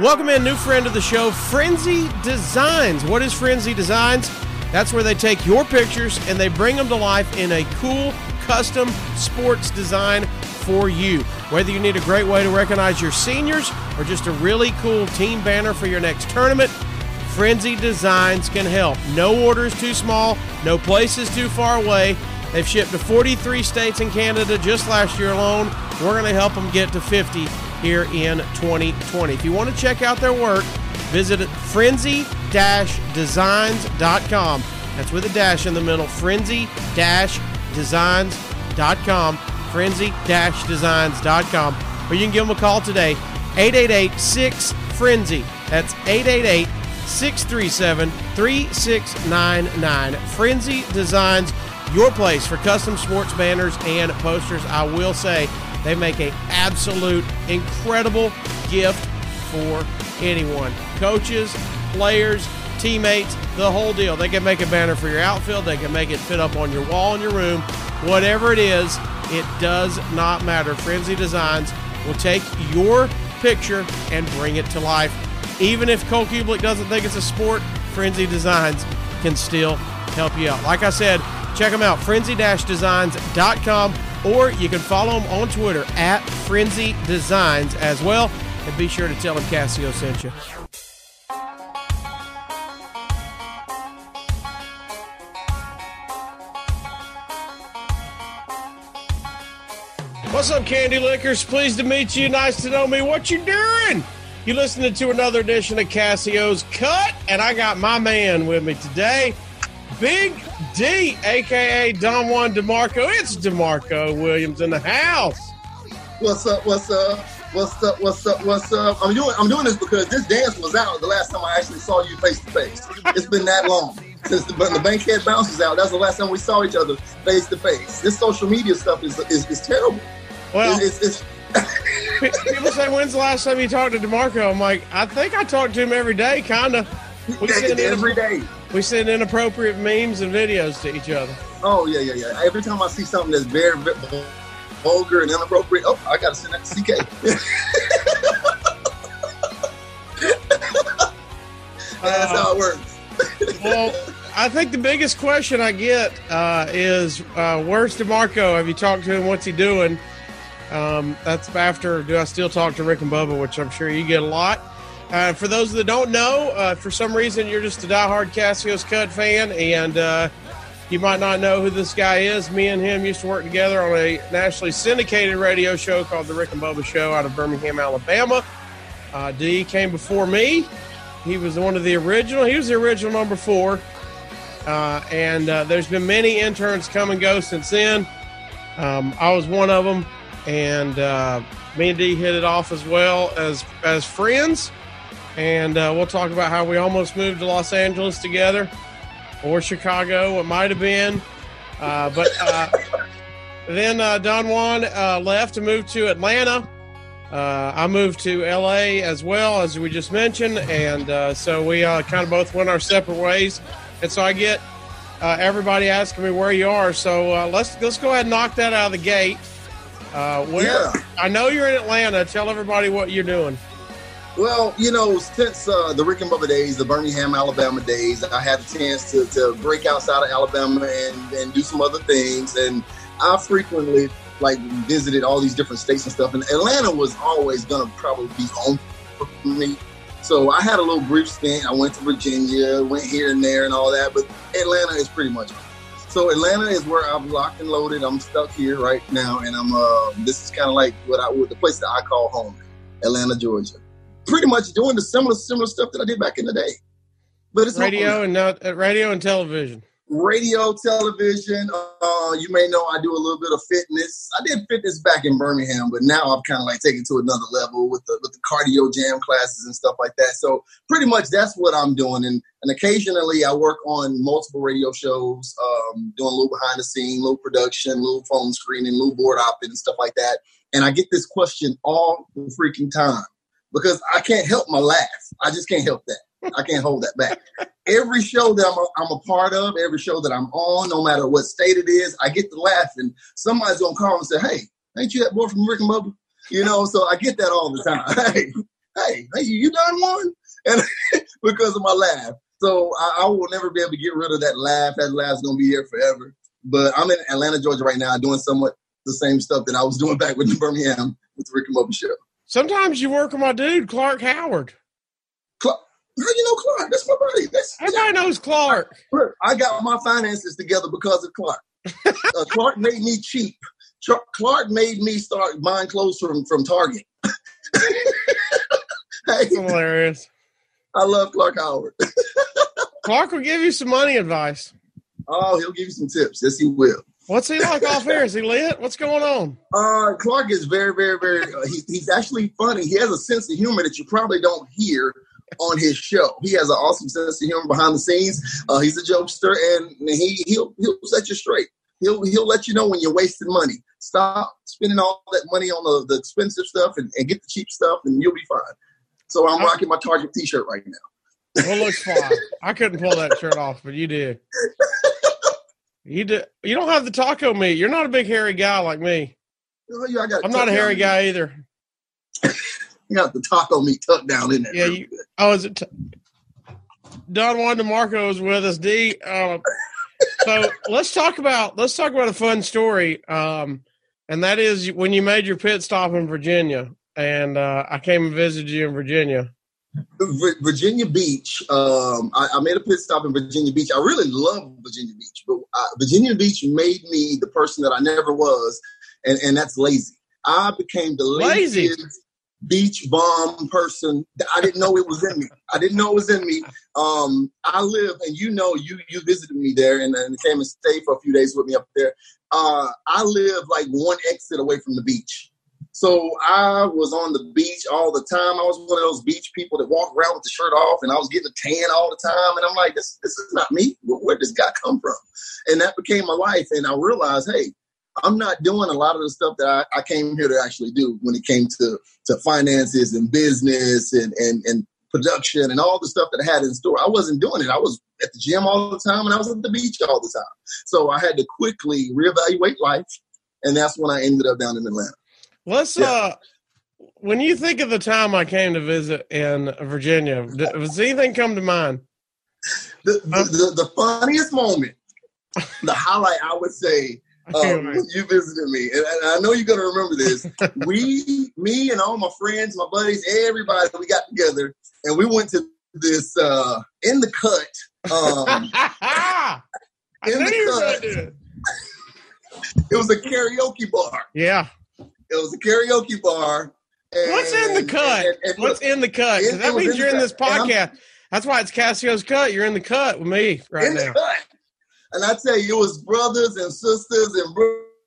Welcome in, new friend of the show, Frenzy Designs. What is Frenzy Designs? That's where they take your pictures and they bring them to life in a cool, custom sports design for you. Whether you need a great way to recognize your seniors or just a really cool team banner for your next tournament, Frenzy Designs can help. No order is too small, no place is too far away. They've shipped to 43 states and Canada just last year alone. We're going to help them get to 50 here in 2020. If you want to check out their work, visit frenzy-designs.com. That's with a dash in the middle, frenzy-designs.com, frenzy-designs.com. Or you can give them a call today, 888-6-FRENZY. That's 888 637 3699. Frenzy Designs, your place for custom sports banners and posters. I will say they make an absolute incredible gift for anyone coaches, players, teammates, the whole deal. They can make a banner for your outfield, they can make it fit up on your wall in your room. Whatever it is, it does not matter. Frenzy Designs will take your picture and bring it to life. Even if Cole Cubelic doesn't think it's a sport, Frenzy Designs can still help you out. Like I said, check them out, frenzy-designs.com, or you can follow them on Twitter at Frenzy Designs as well. And be sure to tell them Cassio sent you. What's up, Candy Lickers? Pleased to meet you. Nice to know me. What you doing? You listening to another edition of Cassio's Cut, and I got my man with me today, Big D, aka Don Juan De'Marco. It's De'Marco Williams in the house. What's up? What's up? What's up? What's up? What's up? I'm doing I'm doing this because this dance was out the last time I actually saw you face to face. It's been that long since the, the Bankhead bounces out. That's the last time we saw each other face to face. This social media stuff is is, is terrible. Well, it's, it's, people say, "When's the last time you talked to De'Marco?" I'm like, I think I talk to him every day, kind of. We every day. We send inappropriate memes and videos to each other. Oh yeah, yeah, yeah. Every time I see something that's very, vulgar and inappropriate, oh, I gotta send that to CK. that's how it works. well, I think the biggest question I get uh, is, uh, "Where's De'Marco? Have you talked to him? What's he doing?" Um, that's after do I still talk to Rick and Bubba, which I'm sure you get a lot. Uh, for those that don't know, uh, for some reason you're just a diehard Cassio's Cut fan, and uh, you might not know who this guy is. Me and him used to work together on a nationally syndicated radio show called The Rick and Bubba Show out of Birmingham, Alabama. Uh, D came before me. He was one of the original. He was the original number four. Uh, and uh, there's been many interns come and go since then. Um, I was one of them and me and D hit it off as well as as friends. And uh, we'll talk about how we almost moved to Los Angeles together, or Chicago. It might have been, uh, but uh, then uh, Don Juan uh, left to move to Atlanta. I moved to LA as well as we just mentioned, and so we kind of both went our separate ways. And so I get everybody asking me where you are. So let's let's go ahead and knock that out of the gate. Uh, where yeah. I know you're in Atlanta. Tell everybody what you're doing. Well, you know, since uh, the Rick and Bubba days, the Birmingham, Alabama days, I had the chance to, to break outside of Alabama and, and do some other things. And I frequently like visited all these different states and stuff. And Atlanta was always gonna probably be home for me. So I had a little brief stint. I went to Virginia, went here and there and all that, but Atlanta is pretty much. So Atlanta is where I'm locked and loaded. I'm stuck here right now, and I'm. Uh, this is kind of like what I the place that I call home, Atlanta, Georgia. Pretty much doing the similar similar stuff that I did back in the day. But it's radio and not uh, radio and television radio, television. Uh, you may know I do a little bit of fitness. I did fitness back in Birmingham, but now I'm kind of like taking to another level with the with the cardio jam classes and stuff like that. So pretty much that's what I'm doing. And and occasionally I work on multiple radio shows, um, doing a little behind the scene, little production, little phone screening, little board op and stuff like that. And I get this question all the freaking time because I can't help my laugh. I just can't help that. I can't hold that back. Every show that I'm a, I'm a part of, every show that I'm on, no matter what state it is, I get to laugh, and somebody's gonna call and say, "Hey, ain't you that boy from Rick and Bubba?" You know, so I get that all the time. Hey, hey, hey, you done one? And because of my laugh. So I, I, will never be able to get rid of that laugh. That laugh's gonna be here forever. But I'm in Atlanta, Georgia right now, doing somewhat the same stuff that I was doing back with Birmingham with the Rick and Bubba show. Sometimes you work with my dude, Clark Howard. Clark, how you know Clark? That's my buddy. That's, Everybody knows Clark. Look, I got my finances together because of Clark. uh, Clark made me cheap. Clark made me start buying clothes from from Target. hey, hilarious. I love Clark Howard. Clark will give you some money advice. Oh, he'll give you some tips. Yes, he will. What's he like off air? Is he lit? What's going on? Uh, Clark is very, very, very. Uh, he, he's actually funny. He has a sense of humor that you probably don't hear on his show. He has an awesome sense of humor behind the scenes. Uh, he's a jokester, and he he'll he'll set you straight. He'll he'll let you know when you're wasting money. Stop spending all that money on the, the expensive stuff and, and get the cheap stuff, and you'll be fine. So I'm rocking my Target T-shirt right now. Well, looks fine. I couldn't pull that shirt off, but you did. You do. You don't have the taco meat. You're not a big hairy guy like me. I got I'm not a hairy guy either. you got the taco meat tucked down in there. Yeah. You, oh, is it? T- Don Juan De'Marco is with us. D. Uh, so let's talk about let's talk about a fun story. Um, and that is when you made your pit stop in Virginia, and uh, I came and visited you in Virginia. Virginia Beach. Um, I, I, made a pit stop in Virginia Beach. I really love Virginia Beach, but uh, Virginia Beach made me the person that I never was, and, and that's lazy. I became the lazy. laziest beach bomb person. I didn't know it was in me. I didn't know it was in me. Um, I live, and you know, you you visited me there and, and came and stayed for a few days with me up there. Uh, I live like one exit away from the beach. So I was on the beach all the time. I was one of those beach people that walk around with the shirt off, and I was getting a tan all the time. And I'm like, this this is not me. Where did this guy come from? And that became my life. And I realized, hey, I'm not doing a lot of the stuff that I, I came here to actually do when it came to to finances and business and and and production and all the stuff that I had in store. I wasn't doing it. I was at the gym all the time and I was at the beach all the time. So I had to quickly reevaluate life. And that's when I ended up down in Atlanta. Let's yeah. uh when you think of the time I came to visit in Virginia, does anything come to mind? The, the, the, the funniest moment, the highlight, I would say, um, you visited me, and, and I know you're gonna remember this. we, me, and all my friends, my buddies, everybody, we got together and we went to this uh, in the cut. Um, in the cut. it was a karaoke bar. Yeah. It was a karaoke bar. And, What's in the cut? And, and, What's in the cut? It, that means you're in this podcast. That's why it's Cassio's cut. You're in the cut with me right in now. And I tell you, it was brothers and sisters and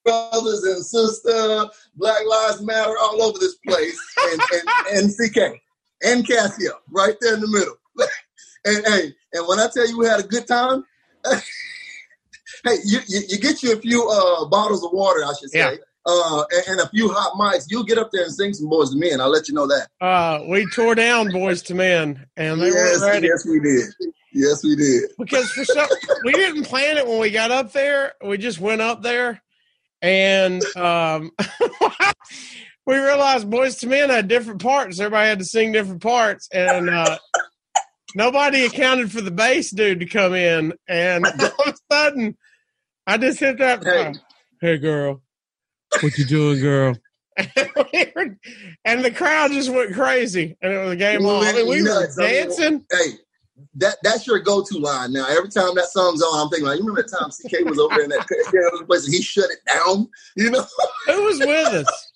brothers and sister, Black Lives Matter all over this place, and, and, and CK and Cassio right there in the middle. and hey, and when I tell you we had a good time, hey, you, you, you, get you a few uh, bottles of water, I should say. Yeah uh, and, and, a few hot mics, you'll get up there and sing some Boyz II Men. I'll let you know that. Uh, we tore down Boyz II Men, and they yes, were ready. Yes, we did. Yes, we did. Because for some, we didn't plan it when we got up there. We just went up there, and um, we realized Boyz II Men had different parts. Everybody had to sing different parts, and uh, nobody accounted for the bass dude to come in. And all of a sudden, I just hit that. Hey, hey girl what you doing, girl? and the crowd just went crazy, and it was a game on. I mean, we nuts. were dancing. Hey, that that's your go-to line now. Every time that song's on, I'm thinking like, you remember that time CK was over in that place and he shut it down. You know, who was with us?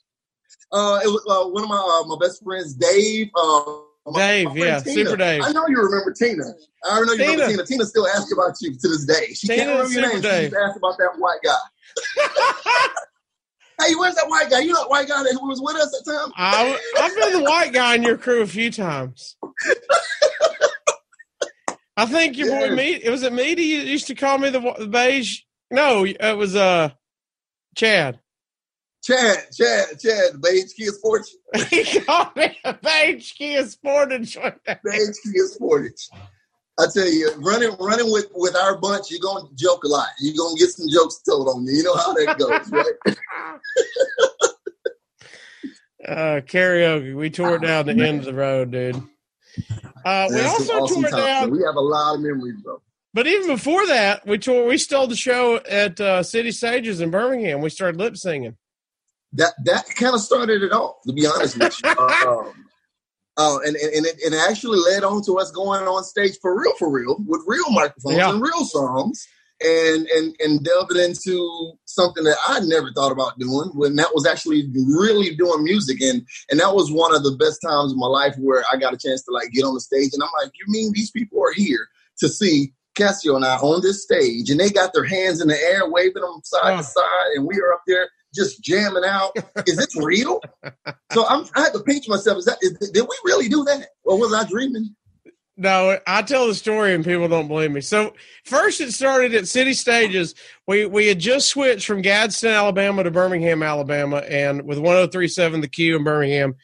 Uh, it was uh, one of my uh, my best friends, Dave. Uh, my, Dave, my yeah, Tina. Super Dave. I know you remember Tina. I know you Tina. remember Tina. Tina still asks about you to this day. She Tina can't remember your name. Dave. She just asks about that white guy. Hey, where's that white guy? You know that white guy that was with us at the time? I, I've been the white guy in your crew a few times. I think your boy Meat. It was it Meaty you used to call me the, the beige. No, it was uh Chad. Chad, Chad, Chad, the beige Kia Sportage. he called me a beige Kia Sportage. beige Kia Sportage. I tell you, running running with with our bunch, you're gonna joke a lot. You're gonna get some jokes told on you. You know how that goes, right? Uh, karaoke. We tore it down the man. end of the road, dude. Uh, we also awesome tore it times. down, We have a lot of memories, bro. but even before that, we tore. We stole the show at uh, City Stages in Birmingham. We started lip singing. That that kind of started it all, to be honest with you. Uh, um, uh, and and, and it, it actually led on to us going on stage for real, for real, with real microphones Yeah. and real songs, and and and delving into something that I never thought about doing. When that was actually really doing music, and and that was one of the best times in my life where I got a chance to like get on the stage, and I'm like, you mean these people are here to see Cassio and I on this stage, and they got their hands in the air, waving them side Oh. to side, and we are up there just jamming out. Is this real? so I'm, I had to pinch myself. Is that is, did we really do that, or was I dreaming? No, I tell the story and people don't believe me. So first, it started at City Stages. We we had just switched from Gadsden, Alabama, to Birmingham, Alabama, and with 103.7 The Q in Birmingham,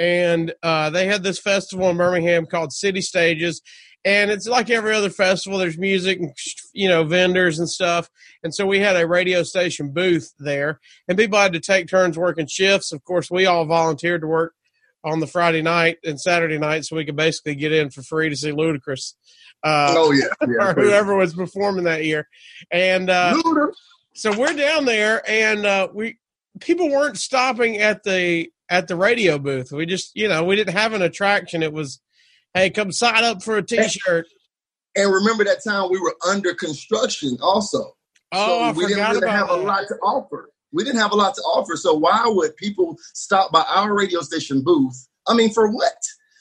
and uh, they had this festival in Birmingham called City Stages, and it's like every other festival. There's music, and you know, vendors and stuff, and so we had a radio station booth there, and people had to take turns working shifts. Of course, we all volunteered to work on the Friday night and Saturday night, so we could basically get in for free to see Ludacris, uh, oh yeah, yeah. or whoever was performing that year. And uh, so we're down there, and uh, we people weren't stopping at the at the radio booth. We just, you know, we didn't have an attraction. It was, hey, come sign up for a T-shirt. And remember that time we were under construction also. Oh, so we didn't really have that. a lot to offer. We didn't have a lot to offer. So why would people stop by our radio station booth? I mean, for what?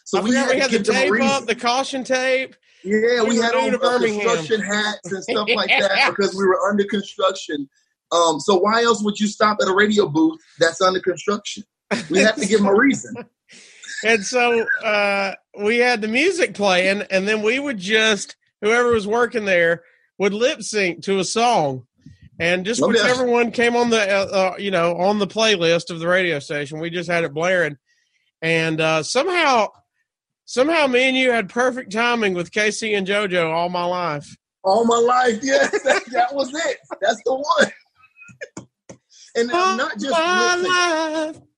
So I we had, to the give them a tape up, the caution tape. Yeah, We we had on uh, construction hats and stuff like that because we were under construction. Um, so why else would you stop at a radio booth that's under construction? We have to give them a reason. And so uh, we had the music playing, and then we would just whoever was working there would lip sync to a song, and just Love that. whichever one came on the uh, uh, you know on the playlist of the radio station, we just had it blaring, and uh, somehow somehow me and you had perfect timing with K-Ci and JoJo all my life. All my life, yes, that, that was it. That's the one. and All not just my lip sync. life.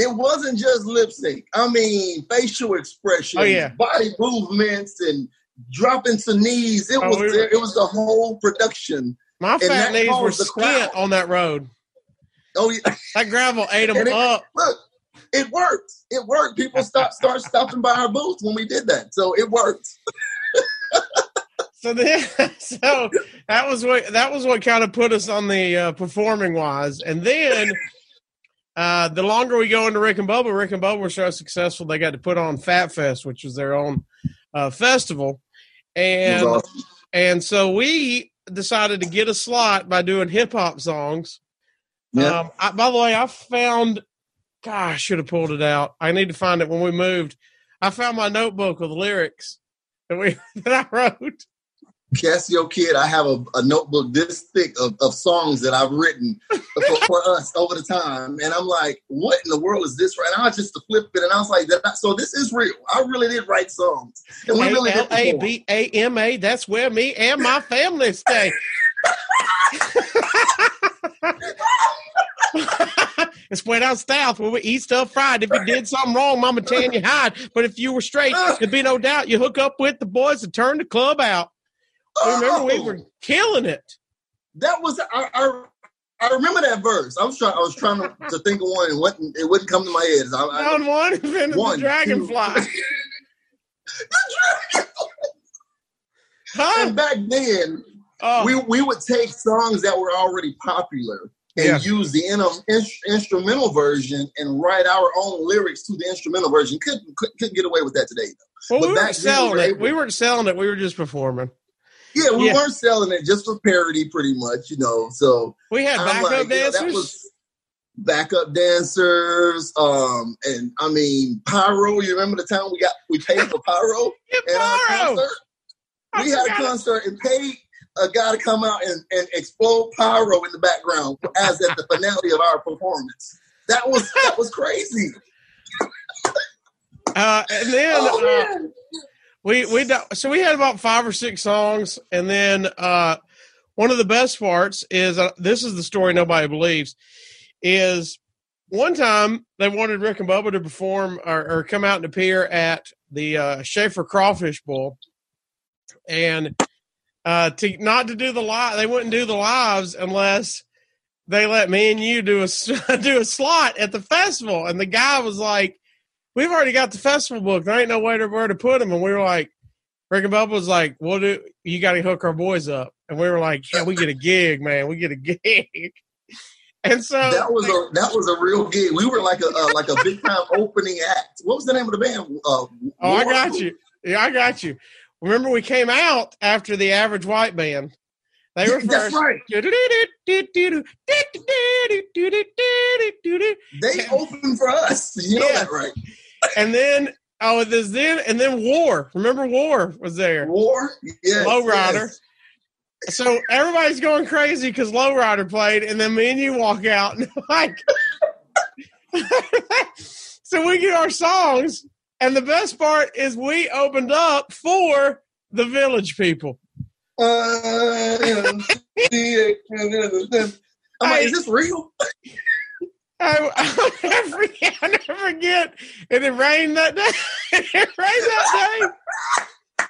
It wasn't just lip sync. I mean, facial expressions, Oh, yeah. body movements, and dropping to knees. It Oh, was we were- It was the whole production. My fat that knees were skint on that road. Oh, yeah. That gravel ate them it- up. look, it worked. It worked. People stopped, start stopping by our booth when we did that. So it worked. So then, so that was what that was what kind of put us on the uh, performing wise, and then uh, the longer we go into Rick and Bubba, Rick and Bubba were so successful they got to put on Fat Fest, which was their own uh, festival, and awesome. and so we decided to get a slot by doing hip hop songs. Yeah. Um, I, by the way, I found, God, I should have pulled it out. I need to find it when we moved. I found my notebook with lyrics that we that I wrote. Casio Kid, I have a, a notebook this thick of, of songs that I've written for, for us over the time. And I'm like, what in the world is this? Right now, I just flipped it and I was like, that, so this is real. I really did write songs. And we really A L did A perform. B A M A. That's where me and my family stay. it's way down south where we eat stuff fried. If you did something wrong, Mama tan you hide. But if you were straight, there'd be no doubt you hook up with the boys and turn the club out. I remember, we Oh, were killing it. that was I, I, I remember that verse. I was trying I was trying to, to think of one and wouldn't, it wouldn't come to my head. I, I, Down one, and then the One, dragonfly. Huh? and back then Oh, we we would take songs that were already popular and Yeah. use the in, in, instrumental version and write our own lyrics to the instrumental version. Couldn't couldn't, couldn't get away with that today. well, we but weren't back then we selling were it. able- We weren't selling it. We were just performing. Yeah, we Yeah. weren't selling it just for parody, pretty much, you know. So We had backup like, you know, dancers. that was backup dancers, um, and I mean pyro. You remember the time we got we paid for pyro our Pyro! We had a concert and paid a guy to come out and, and explode pyro in the background as at the finale of our performance. That was that was crazy. Uh, and then Oh, uh. We we so we had about five or six songs, and then uh, one of the best parts is uh, this is the story nobody believes is one time they wanted Rick and Bubba to perform or, or come out and appear at the uh, Schaeffer Crawfish Boil, and uh, to not to do the live, they wouldn't do the lives unless they let me and you do a do a slot at the festival. And the guy was like, "We've already got the festival book. There ain't no way to where to put them." And we were like, Rick and Bubba was like, "We'll do. You got to hook our boys up." And we were like, "Yeah, we get a gig, man. We get a gig." And so that was a that was a real gig. We were like a uh, like a big time opening act. What was the name of the band? Uh, oh, I got you. Yeah, I got you. Remember, we came out after the Average White Band. They were That's first. right. They opened for us. You know Yeah. that, right? And then oh, there's then and then War. Remember War was there. War. Yes. Lowrider. yes. So everybody's going crazy because Lowrider played, and then me and you walk out and like. so we get our songs, and the best part is we opened up for the Village People. Uh, I'm like, is this real? I, I, never forget, I never forget. And it rained that day. it rained that day.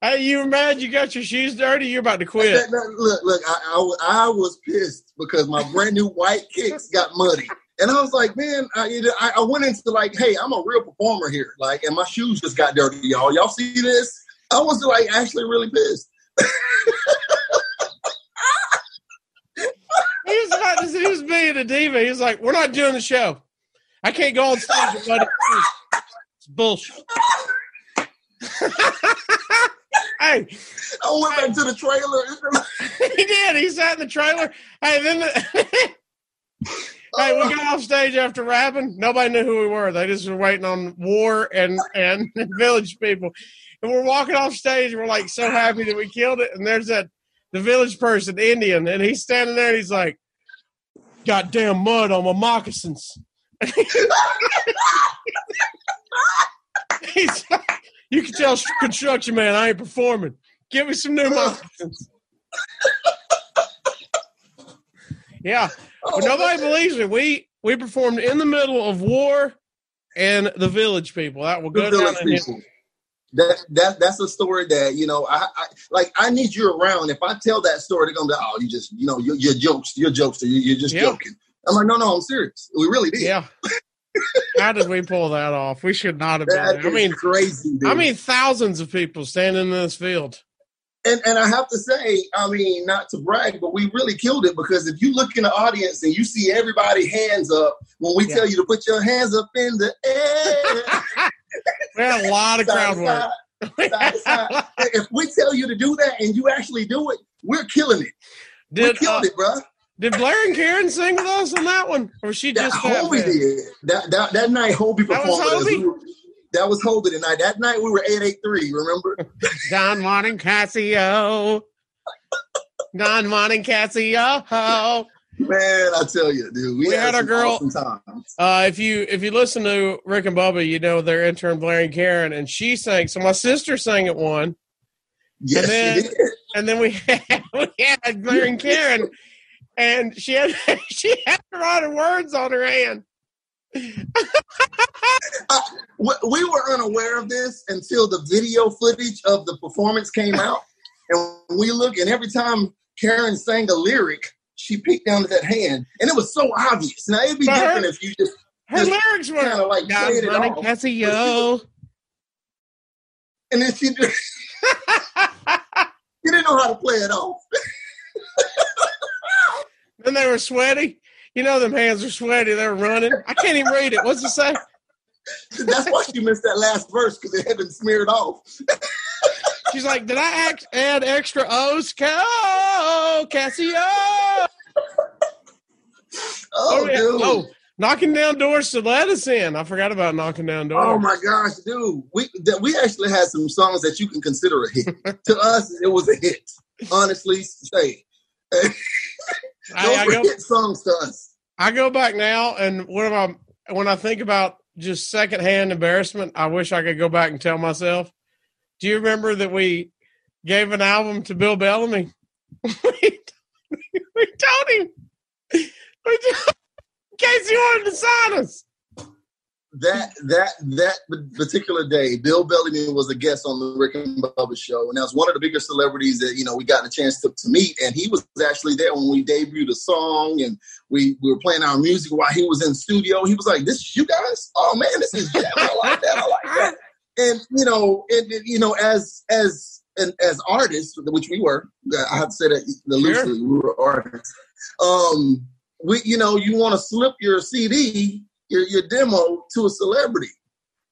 Hey, you were mad you got your shoes dirty? You're about to quit. That- that- look, look, I, I, I was pissed because my brand new white kicks got muddy. And I was like, man, I, you know, I, I went into like, hey, I'm a real performer here. Like, and my shoes just got dirty, y'all. Y'all see this? I was like actually really pissed. He was about to he was being a diva. He was like, We're not doing the show. I can't go on stage with Buddy. It's bullshit. hey, I went back to the trailer. he did. He sat in the trailer. Hey, then the Hey, we got off stage after rapping. Nobody knew who we were. They just were waiting on War and and Village people. And we're walking off stage. And we're like so happy that we killed it. And there's that the Village person, Indian, and he's standing there. and He's like, "Goddamn mud on my moccasins." he's like, "You can tell construction man I ain't performing. Give me some new moccasins." yeah. Oh, But nobody believes me. We we performed in the middle of war and the village people. That will go village down in history. people. That that that's a story that you know. I, I like. I need you around. If I tell that story, they're gonna be, oh, you just you know, you're, you're jokes, you're jokester, you're, you're just Yeah. joking. I'm like, no, no, I'm serious. We really did. Yeah. How did we pull that off? We should not have That. I mean, crazy. Dude. I mean, thousands of people standing in this field. and and I have to say, I mean, not to brag, but we really killed it because if you look in the audience and you see everybody hands up when we Yeah. tell you to put your hands up in the air, We had a lot of crowd work. side, side, side. if we tell you to do that and you actually do it, we're killing it. we Did uh, killed it, bro. did Blair and Karen sing with us on that one, or was she That just that Hobie did that, that that night. Hobie That was performed with us. Hobie? We were- That was Hobie tonight. That night we were eight eight three. Remember? Don Juan and Cassio. Don Juan and Cassio. Man, I tell you, dude, we, We had had, our girl- awesome. Uh, if you if you listen to Rick and Bubba, you know their intern Blair and Karen, and she sang. So my sister sang at one, Yes, then- she did. and then we had, we had Blair and Karen, and she had she had her words on her hand. we we were unaware of this until the video footage of the performance came out. And we look, and every time Karen sang a lyric, she peeked down at that hand, and it was so obvious. Now it'd be But her- different if you just Her Just lyrics were kinda like Don played it off. Cassio. and then she just you didn't know how to play it off. then they were sweaty. You know them hands are sweaty. They're running. I can't even read it. What's it say? That's why she missed that last verse because it had been smeared off. She's like, did I add extra O's? Oh, Cassio. Oh, Oh, yeah. dude. oh, knocking down doors to let us in. I forgot about knocking down doors. Oh my gosh, dude! We that we actually had some songs that you can consider a hit. to us, it was a hit. Honestly, say those I, I go, hit songs to us. I go back now, and when I when I think about just secondhand embarrassment, I wish I could go back and tell myself. Do you remember that we gave an album to Bill Bellamy? we told him. In case you sign us that that that particular day, Bill Bellamy was a guest on the Rick and Bubba show, and that was one of the bigger celebrities that you know we got a chance to, to meet. And he was actually there when we debuted a song, and we, we were playing our music while he was in studio. He was like, "This is you guys? Oh man, this is jam. I like that. I like that." And you know, and you know, as as and as artists, which we were, I have to say that the loosely, we were artists. Um, we, you know, you want to slip your CD your, your demo to a celebrity.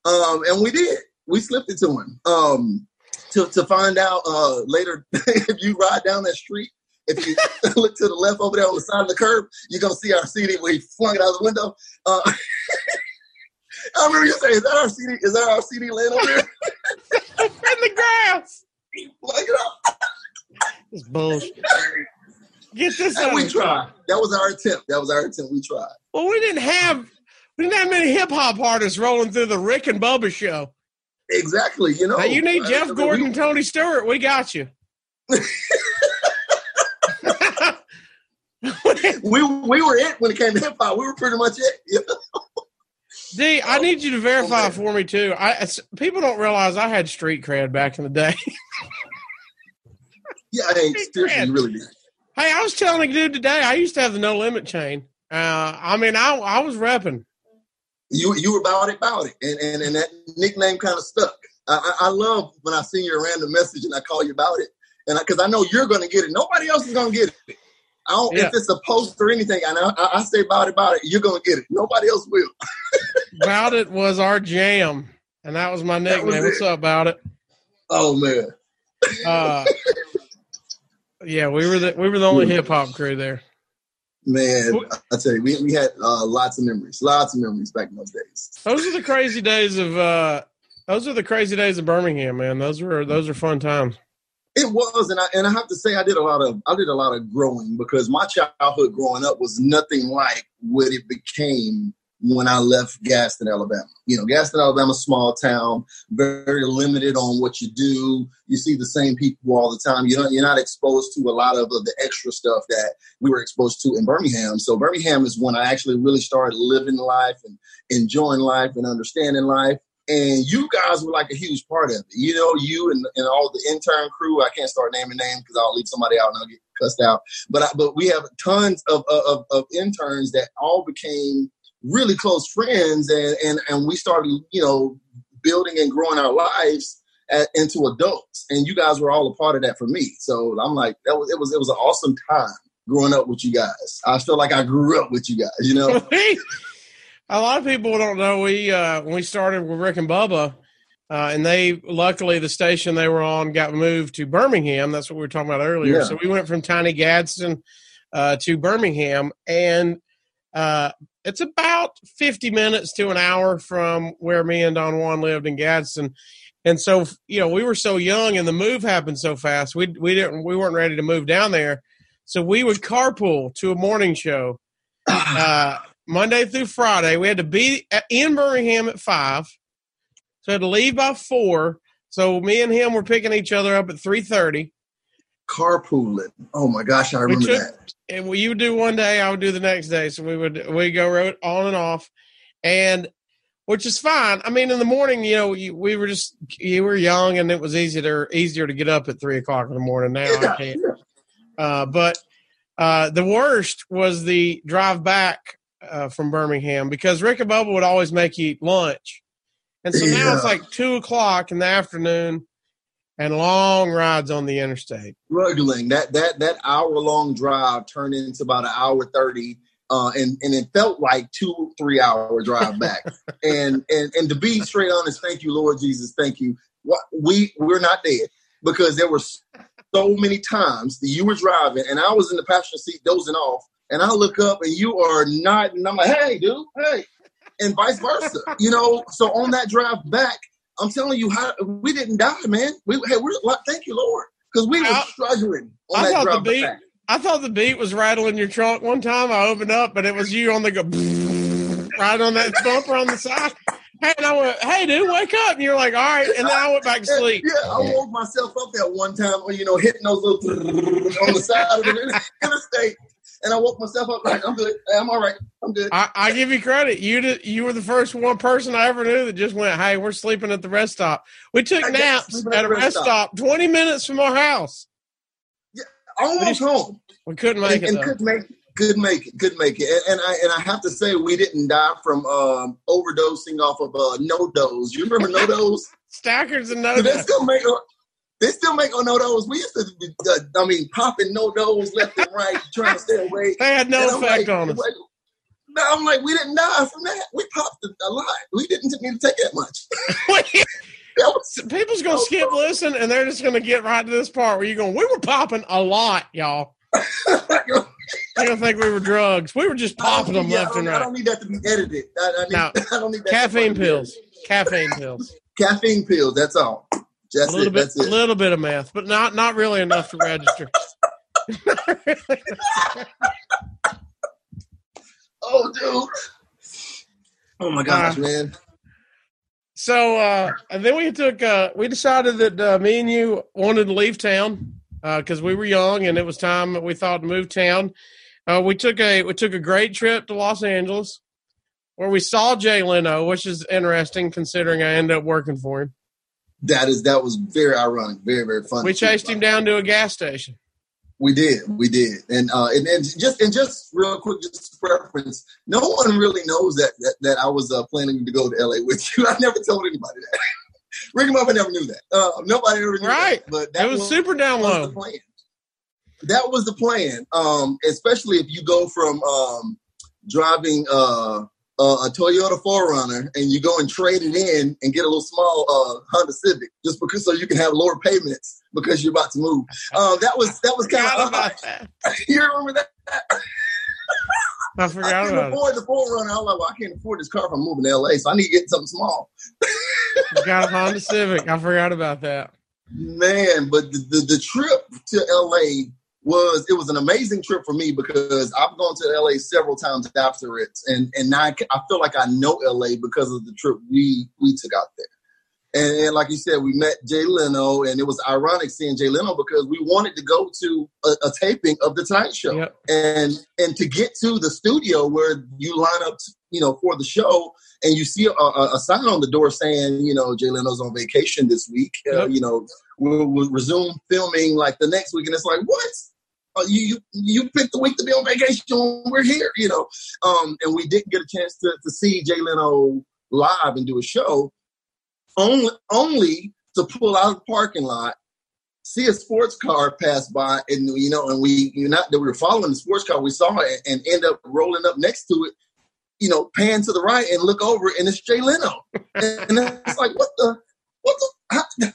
Um, and we did. We slipped it to him. Um, to, to find out uh, later, if you ride down that street, if you look to the left over there on the side of the curb, you're gonna see our CD where he flung it out the window. Uh, I remember you saying, "Is that our CD? Is that our CD laying over there in the grass?" Plug it up. It's bullshit. Get this. And we tried. That was our attempt. That was our attempt. We tried. Well, we didn't have we didn't have many hip hop artists rolling through the Rick and Bubba show. Exactly. You know, now you need Jeff Gordon and Tony Stewart. We got you. we we were it when it came to hip hop. We were pretty much it. You know? D, I need you to verify for me too. I people don't realize I had street cred back in the day. yeah, hey, seriously, you really did. Hey, I was telling a dude today. I used to have the no limit chain. Uh, I mean, I I was repping you you were about it, about it, and and, and that nickname kind of stuck. I, I, love when I send you a random message and I call you about it, and because I, I, know you're going to get it. Nobody else is going to get it. I don't, yeah. If it's a post or anything, and I, I say about it, about it, you're going to get it. Nobody else will. about it was our jam, and that was my nickname. Was What's up, about it? Oh man. uh, yeah, we were the we were the only hip hop crew there. Man, I tell you, we, we had uh, lots of memories, lots of memories back in those days. Those are the crazy days of uh, those are the crazy days of Birmingham, man. Those were those are fun times. It was, and I and I have to say, I did a lot of I did a lot of growing because my childhood growing up was nothing like what it became when I left Gadsden, Alabama. You know, Gadsden, Alabama, small town, very limited on what you do. You see the same people all the time. You know, you're not exposed to a lot of the extra stuff that we were exposed to in Birmingham. So Birmingham is when I actually really started living life and enjoying life and understanding life. And you guys were like a huge part of it. You know, you and, and all the intern crew. I can't start naming names because I'll leave somebody out and I'll get cussed out. But I, but we have tons of, of, of interns that all became really close friends and and and we started you know building and growing our lives at, into adults. And you guys were all a part of that for me. So i'm like that was it was it was an awesome time growing up with you guys. I feel like i grew up with you guys you know? A lot of people don't know we uh when we started with rick and bubba uh, and they luckily the station they were on got moved to birmingham. That's what we were talking about earlier. Yeah. so we went from tiny gadsden uh, to birmingham and uh, it's about 50 minutes to an hour from where me and Don Juan lived in Gadsden. And so, you know, we were so young and the move happened so fast. We, we didn't, we weren't ready to move down there. So we would carpool to a morning show, uh, Monday through Friday. We had to be in Birmingham at five. So I had to leave by four. So me and him were picking each other up at 330 carpooling. Oh my gosh, I remember took, that. And we, you would do one day, I would do the next day. So we would we go road on and off, and which is fine. I mean, in the morning, you know, we were just you were young, and it was easier easier to get up at three o'clock in the morning. Now yeah, I can't. Yeah. Uh, but uh, the worst was the drive back uh, from Birmingham because Rick and Bubba would always make you eat lunch, and so yeah. now it's like two o'clock in the afternoon and long rides on the interstate. Struggling that that that hour long drive turned into about an hour thirty, uh, and and it felt like two three hour drive back. and and and to be straight honest, thank you, Lord Jesus, thank you. We we're not dead because there were so many times that you were driving and I was in the passenger seat dozing off, and I look up and you are not, and I'm like, hey, dude, hey, and vice versa. you know, so on that drive back I'm telling you, how we didn't die, man. We hey, we're thank you, Lord, because we were struggling on I that thought the beat. Back. I thought the beat was rattling your trunk one time. I opened up, but it was you on the go right on that bumper on the side. Hey, and I went, "Hey, dude, wake up!" And you're like, "All right." And then I went back to sleep. Yeah, I woke myself up that one time, you know, hitting those little on the side of the interstate. And I woke myself up like I'm good. I'm all right. I'm good. I, I give you credit. You did. You were the first one person I ever knew that just went, "Hey, we're sleeping at the rest stop." We took I naps sleeping at a rest stop, twenty minutes from our house. Yeah, Almost home. We couldn't make and, it. and though. could make could make it, could make it, and, and I and I have to say we didn't die from um, overdosing off of uh, NoDoz. You remember NoDoz? Stackers and no. Do they still make they still make NoDoz. We used to, be, uh, I mean, popping NoDoz left and right, trying to stay away. They had no effect like, on us. like, no, I'm like, we didn't die from that. We popped a lot. We didn't need to take that much. Was, People's gonna Oh, skip listen, and they're just gonna get right to this part where you're going. We were popping a lot, y'all. They're gonna think we were drugs. We were just popping them Yeah, left don't- and I right. don't need that to be edited. I, I, need, No. I don't need that. Caffeine pills. Caffeine pills. Caffeine pills. That's all. That's a little it. bit, a little bit of math, but not not really enough to register. Oh, dude. Oh my gosh, Uh, man. so, uh, and then we took, uh, we decided that uh, me and you wanted to leave town because we were young and it was time that we thought to move town. Uh, we took a we took a great trip to Los Angeles where we saw Jay Leno, which is interesting considering I ended up working for him. That is that was very ironic. Very very funny. We chased him down to a gas station. We did, we did, and uh, and, and just and just real quick, just preference. No one really knows that that, that I was uh, planning to go to LA with you. I never told anybody that. Rick and Bubba never knew that. Uh, nobody ever knew Right. that. But that It was super down was the plan. That was the plan. Um, especially if you go from um, driving uh, uh, a Toyota 4Runner and you go and trade it in and get a little small uh, Honda Civic just because so you can have lower payments because you're about to move. Um, that was that was kind of that. you remember that? I I forgot about it. afford the 4Runner. I was like, well, I can't afford this car if I'm moving to LA, so I need to get something small. Got a Honda Civic. I forgot about that. Man, but the, the, the trip to LA was it was an amazing trip for me because I've gone to LA several times after it, and and now I, I feel like I know LA because of the trip we we took out there. And, and like you said, we met Jay Leno, and it was ironic seeing Jay Leno because we wanted to go to a, a taping of the Tonight Show, Yep. and and to get to the studio where you line up, you know, for the show, and you see a, a, a sign on the door saying, you know, Jay Leno's on vacation this week. Uh, you know, we'll, we'll resume filming like the next week, and it's like, what? Uh, you you you picked the week to be on vacation. We're here, you know. Um, and we didn't get a chance to to see Jay Leno live and do a show, only only to pull out of the parking lot. See a sports car pass by, and you know, and we you not that we were following the sports car, we saw it and end up rolling up next to it, you know, pan to the right and look over, and it's Jay Leno, and it's like, what the, what the, how,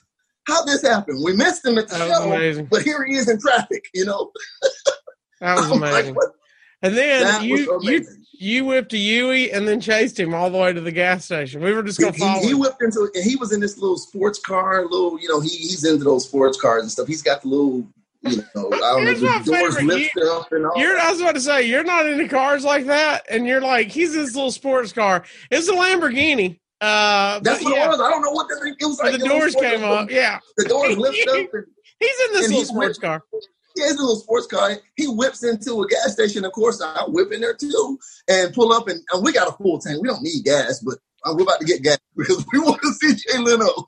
how this happened? We missed him at the That was show, amazing. but here he is in traffic, you know. That was I'm like, amazing. And then you you you whipped a Yui and then chased him all the way to the gas station. We were just gonna follow. he, he whipped into and he was in this little sports car, little you know he, he's into those sports cars and stuff. He's got the little you know I don't know doors favorite. lift up and all. You're, I was about to say, you're not into cars like that, and you're like, he's this little sports car. It's a Lamborghini. Uh, That's what yeah, it was. I don't know what the it was like. the doors came up. Yeah, The doors lift up and he's in this little sports car. he has a little sports car. He whips into a gas station. Of course, I whip in there too and pull up and, and we got a full tank. We don't need gas, but uh, we're about to get gas because we want to see Jay Leno.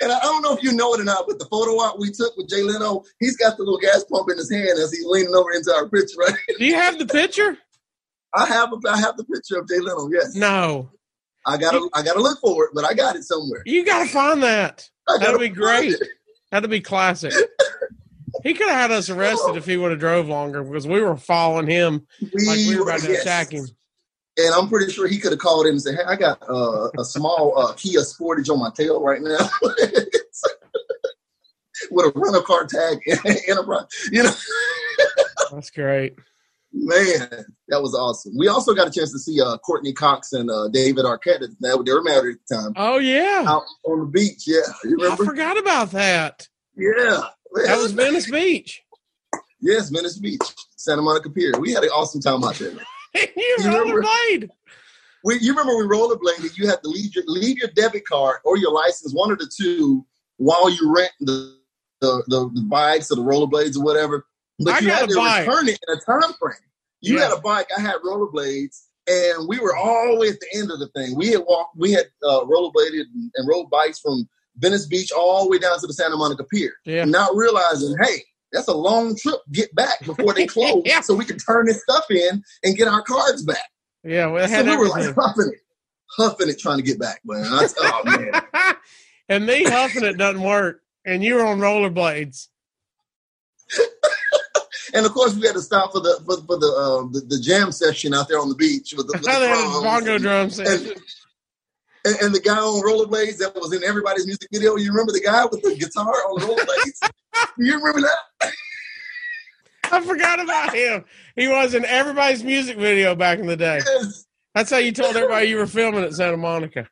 And I don't know if you know it or not, but the photo op we took with Jay Leno, he's got the little gas pump in his hand as he's leaning over into our picture, right? Do you have the picture? I have a, I have the picture of Jay Leno. Yes, No, I got to I got to look for it, but I got it somewhere. you got to find that. That'd be great. it. That'd be classic. He could have had us arrested if he would have drove longer because we were following him like we were about to yes. attack him. And I'm pretty sure he could have called in and said, "Hey, I got uh, a small uh, Kia Sportage on my tail right now." With a rental car tag and a, you know, That's great. Man, that was awesome. We also got a chance to see uh, Courteney Cox and uh, David Arquette. They were they were married at the time Oh yeah, out on the beach. Yeah, you remember? I forgot about that. Yeah, That was Venice Beach. yes, Venice Beach, Santa Monica Pier. We had an awesome time out there. you You remember? rollerblade. we, you remember we rollerbladed, you had to leave your, leave your debit card or your license, one of the two, while you rent the, the, the, the bikes or the rollerblades or whatever. but I you got had to bike. return it in a time frame. You Yeah. had a bike. I had rollerblades, and we were all the way at the end of the thing. We had walked. We had uh, rollerbladed and, and rode bikes from Venice Beach all the way down to the Santa Monica Pier. Yeah. Not realizing, hey, that's a long trip. Get back before they close, Yeah. so we can turn this stuff in and get our cards back. Yeah, well, So we were like huffing it, huffing it, trying to get back. Man, I, oh man. and me huffing it doesn't work. And you were on rollerblades. And of course, we had to stop for the for, for the, uh, the the jam session out there on the beach with the, with the they had a drums. bongo drum section. and, and the guy on rollerblades that was in everybody's music video. You remember the guy with the guitar on rollerblades? You remember that? I forgot about him. He was in everybody's music video back in the day. Yes. That's how you told everybody you were filming at Santa Monica.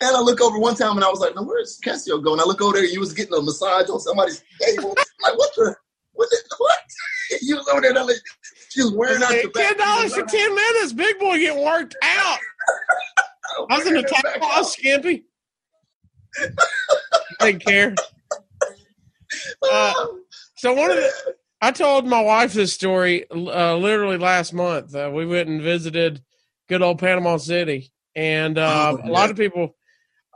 And I look over one time and I was like, "No, where's Cassio going?" I look over there. You was getting a massage on somebody's table. I'm like, what the? What? The, what? you was over there. Like, she was wearing out your. Ten dollars for ten minutes. Big boy getting worked out. I was in the top her back class, out. skimpy. Didn't care. Uh, So one of the, I told my wife this story uh, literally last month. Uh, we went and visited good old Panama City, and uh, Oh, a lot of people.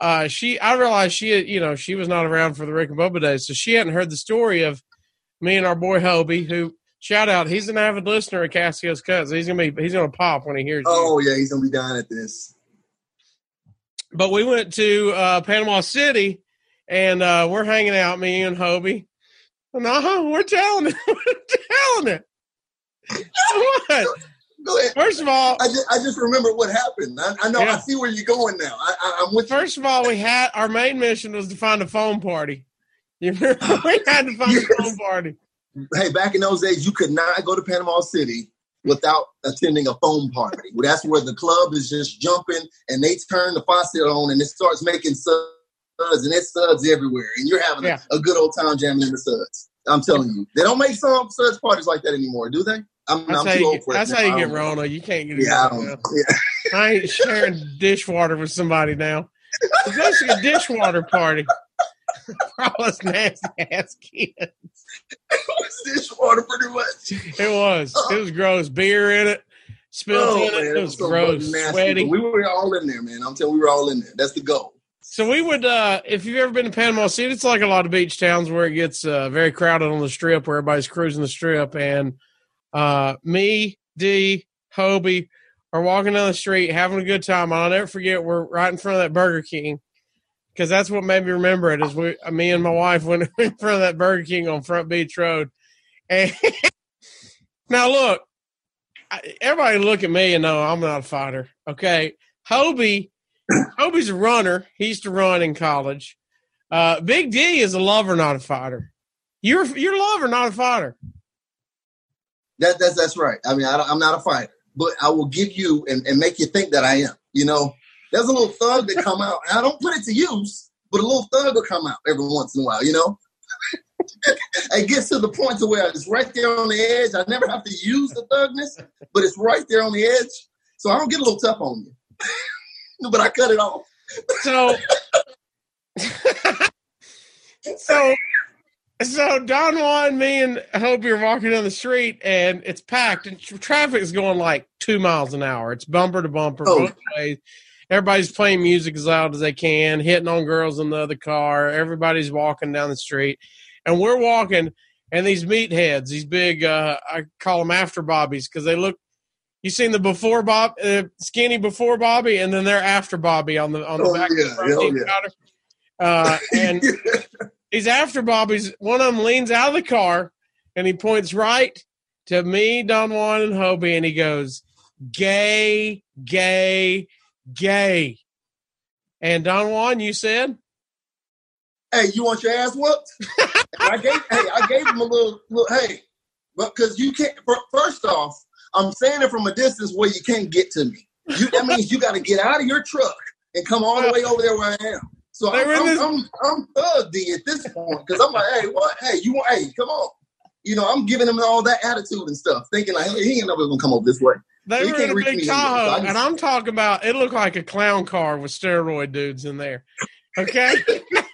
Uh, she, I realized she, you know, she was not around for the Rick and Bubba days, so she hadn't heard the story of me and our boy Hobie. Who shout out, he's an avid listener of Cassio's Cuts. He's gonna be, he's gonna pop when he hears. you. Oh yeah, he's gonna be down at this. But we went to uh, Panama City, and uh, we're hanging out, me and Hobie. And uh we're telling it, we're telling it. what? Go ahead. First of all, I just, I just remember what happened. I, I know. Yeah. I see where you're going now. I, I, I'm with you. first of all, we had our main mission was to find a foam party. You remember? we had to find Yes. a foam party. Hey, back in those days, you could not go to Panama City without attending a foam party. Well, that's where the club is just jumping and they turn the faucet on and it starts making suds and it's suds everywhere. And you're having Yeah. a, a good old time jamming in the suds. I'm telling you. They don't make some suds parties like that anymore, do they? I'm, That's I'm too old for that's it. how you get. Rona. You can't get it. Yeah, I Yeah. I ain't sharing dishwater with somebody now. It's a dishwater party. For all us nasty ass kids. It was dishwater pretty much. It was. It was gross. Beer in it. Spilled Oh, in it. man, It was so gross. Sweaty. But we were all in there, man. I'm telling you, we were all in there. That's the goal. So we would, uh, if you've ever been to Panama City, it's like a lot of beach towns where it gets uh, very crowded on the strip, where everybody's cruising the strip. And uh, me, D, Hobie are walking down the street having a good time. I'll never forget we're right in front of that Burger King because that's what made me remember it. Is we, uh, me and my wife went in front of that Burger King on Front Beach Road. And now look, everybody look at me and know I'm not a fighter. Okay, Hobie. Hobie's a runner. He used to run in college. Uh, Big D is a lover, not a fighter. You're you're a lover, not a fighter. That, that's that's right. I mean, I, I'm not a fighter, but I will give you and, and make you think that I am. You know, there's a little thug that come out, and I don't put it to use, but a little thug will come out every once in a while. You know, it gets to the point to where it's right there on the edge. I never have to use the thugness, but it's right there on the edge, so I don't get a little tough on you, but I cut it off. So, so, so Don Juan, me and Hope are walking down the street, and it's packed, and tr- traffic is going like two miles an hour. It's bumper to bumper Oh. Everybody's playing music as loud as they can, hitting on girls in the other car. Everybody's walking down the street, and we're walking, and these meatheads, these big, uh, I call them after bobbies because they look. You seen the before Bob, uh, skinny before Bobby, and then they're after Bobby on the on the Oh, back of the yeah, front yeah, yeah. Uh, and he's after Bobby's. One of them leans out of the car and he points right to me, Don Juan, and Hobie, and he goes, "Gay, gay, gay." And Don Juan, you said, hey, you want your ass whooped? I gave, hey, I gave him a little, little hey, but because you can't. First off, I'm saying it from a distance where you can't get to me. You, that means you got to get out of your truck and come all the way over there where I am. So I'm, I'm, this- I'm, I'm thug D at this point because I'm like, hey, what? Hey, you want? Hey, come on. You know, I'm giving him all that attitude and stuff, thinking like he ain't never gonna come over this way. they were in a big me anyway, so Tahoe, and I'm talking about it looked like a clown car with steroid dudes in there. Okay.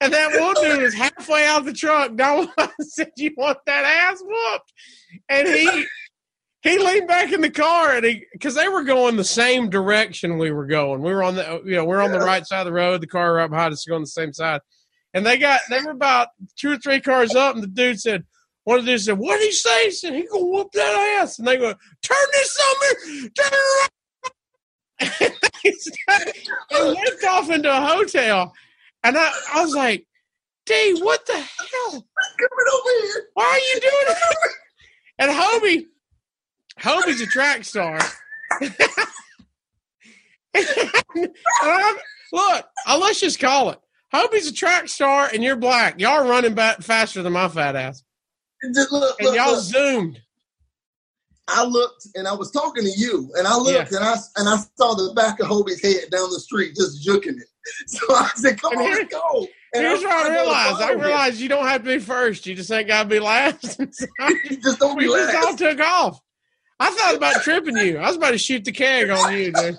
And that one dude is halfway out the truck. One said, You want that ass whooped? And he he leaned back in the car and he because they were going the same direction we were going. We were on the you know, we are on the right side of the road, the car right behind us going the same side. And they got they were about two or three cars up, and the dude said, one of the dudes said, What did he say? He said, He gonna whoop that ass. And they go, Turn this on me, turn it around. and went off into a hotel. And I, I was like, D, what the hell? Coming over here. Why are you doing it? And Hobie, Hobie's a track star. look, uh, let's just call it. Hobie's a track star and you're black. Y'all running back faster than my fat ass. Just look, and look, y'all look. zoomed. I looked and I was talking to you, and I looked Yeah. and I and I saw the back of Hobie's head down the street just juking it. So I said, "Come And on, here- let's go." And Here's I'm what I to realized. I realized you don't have to be first. You just ain't got to be last. just don't we be just all took off. I thought about tripping you. I was about to shoot the keg on you, dude.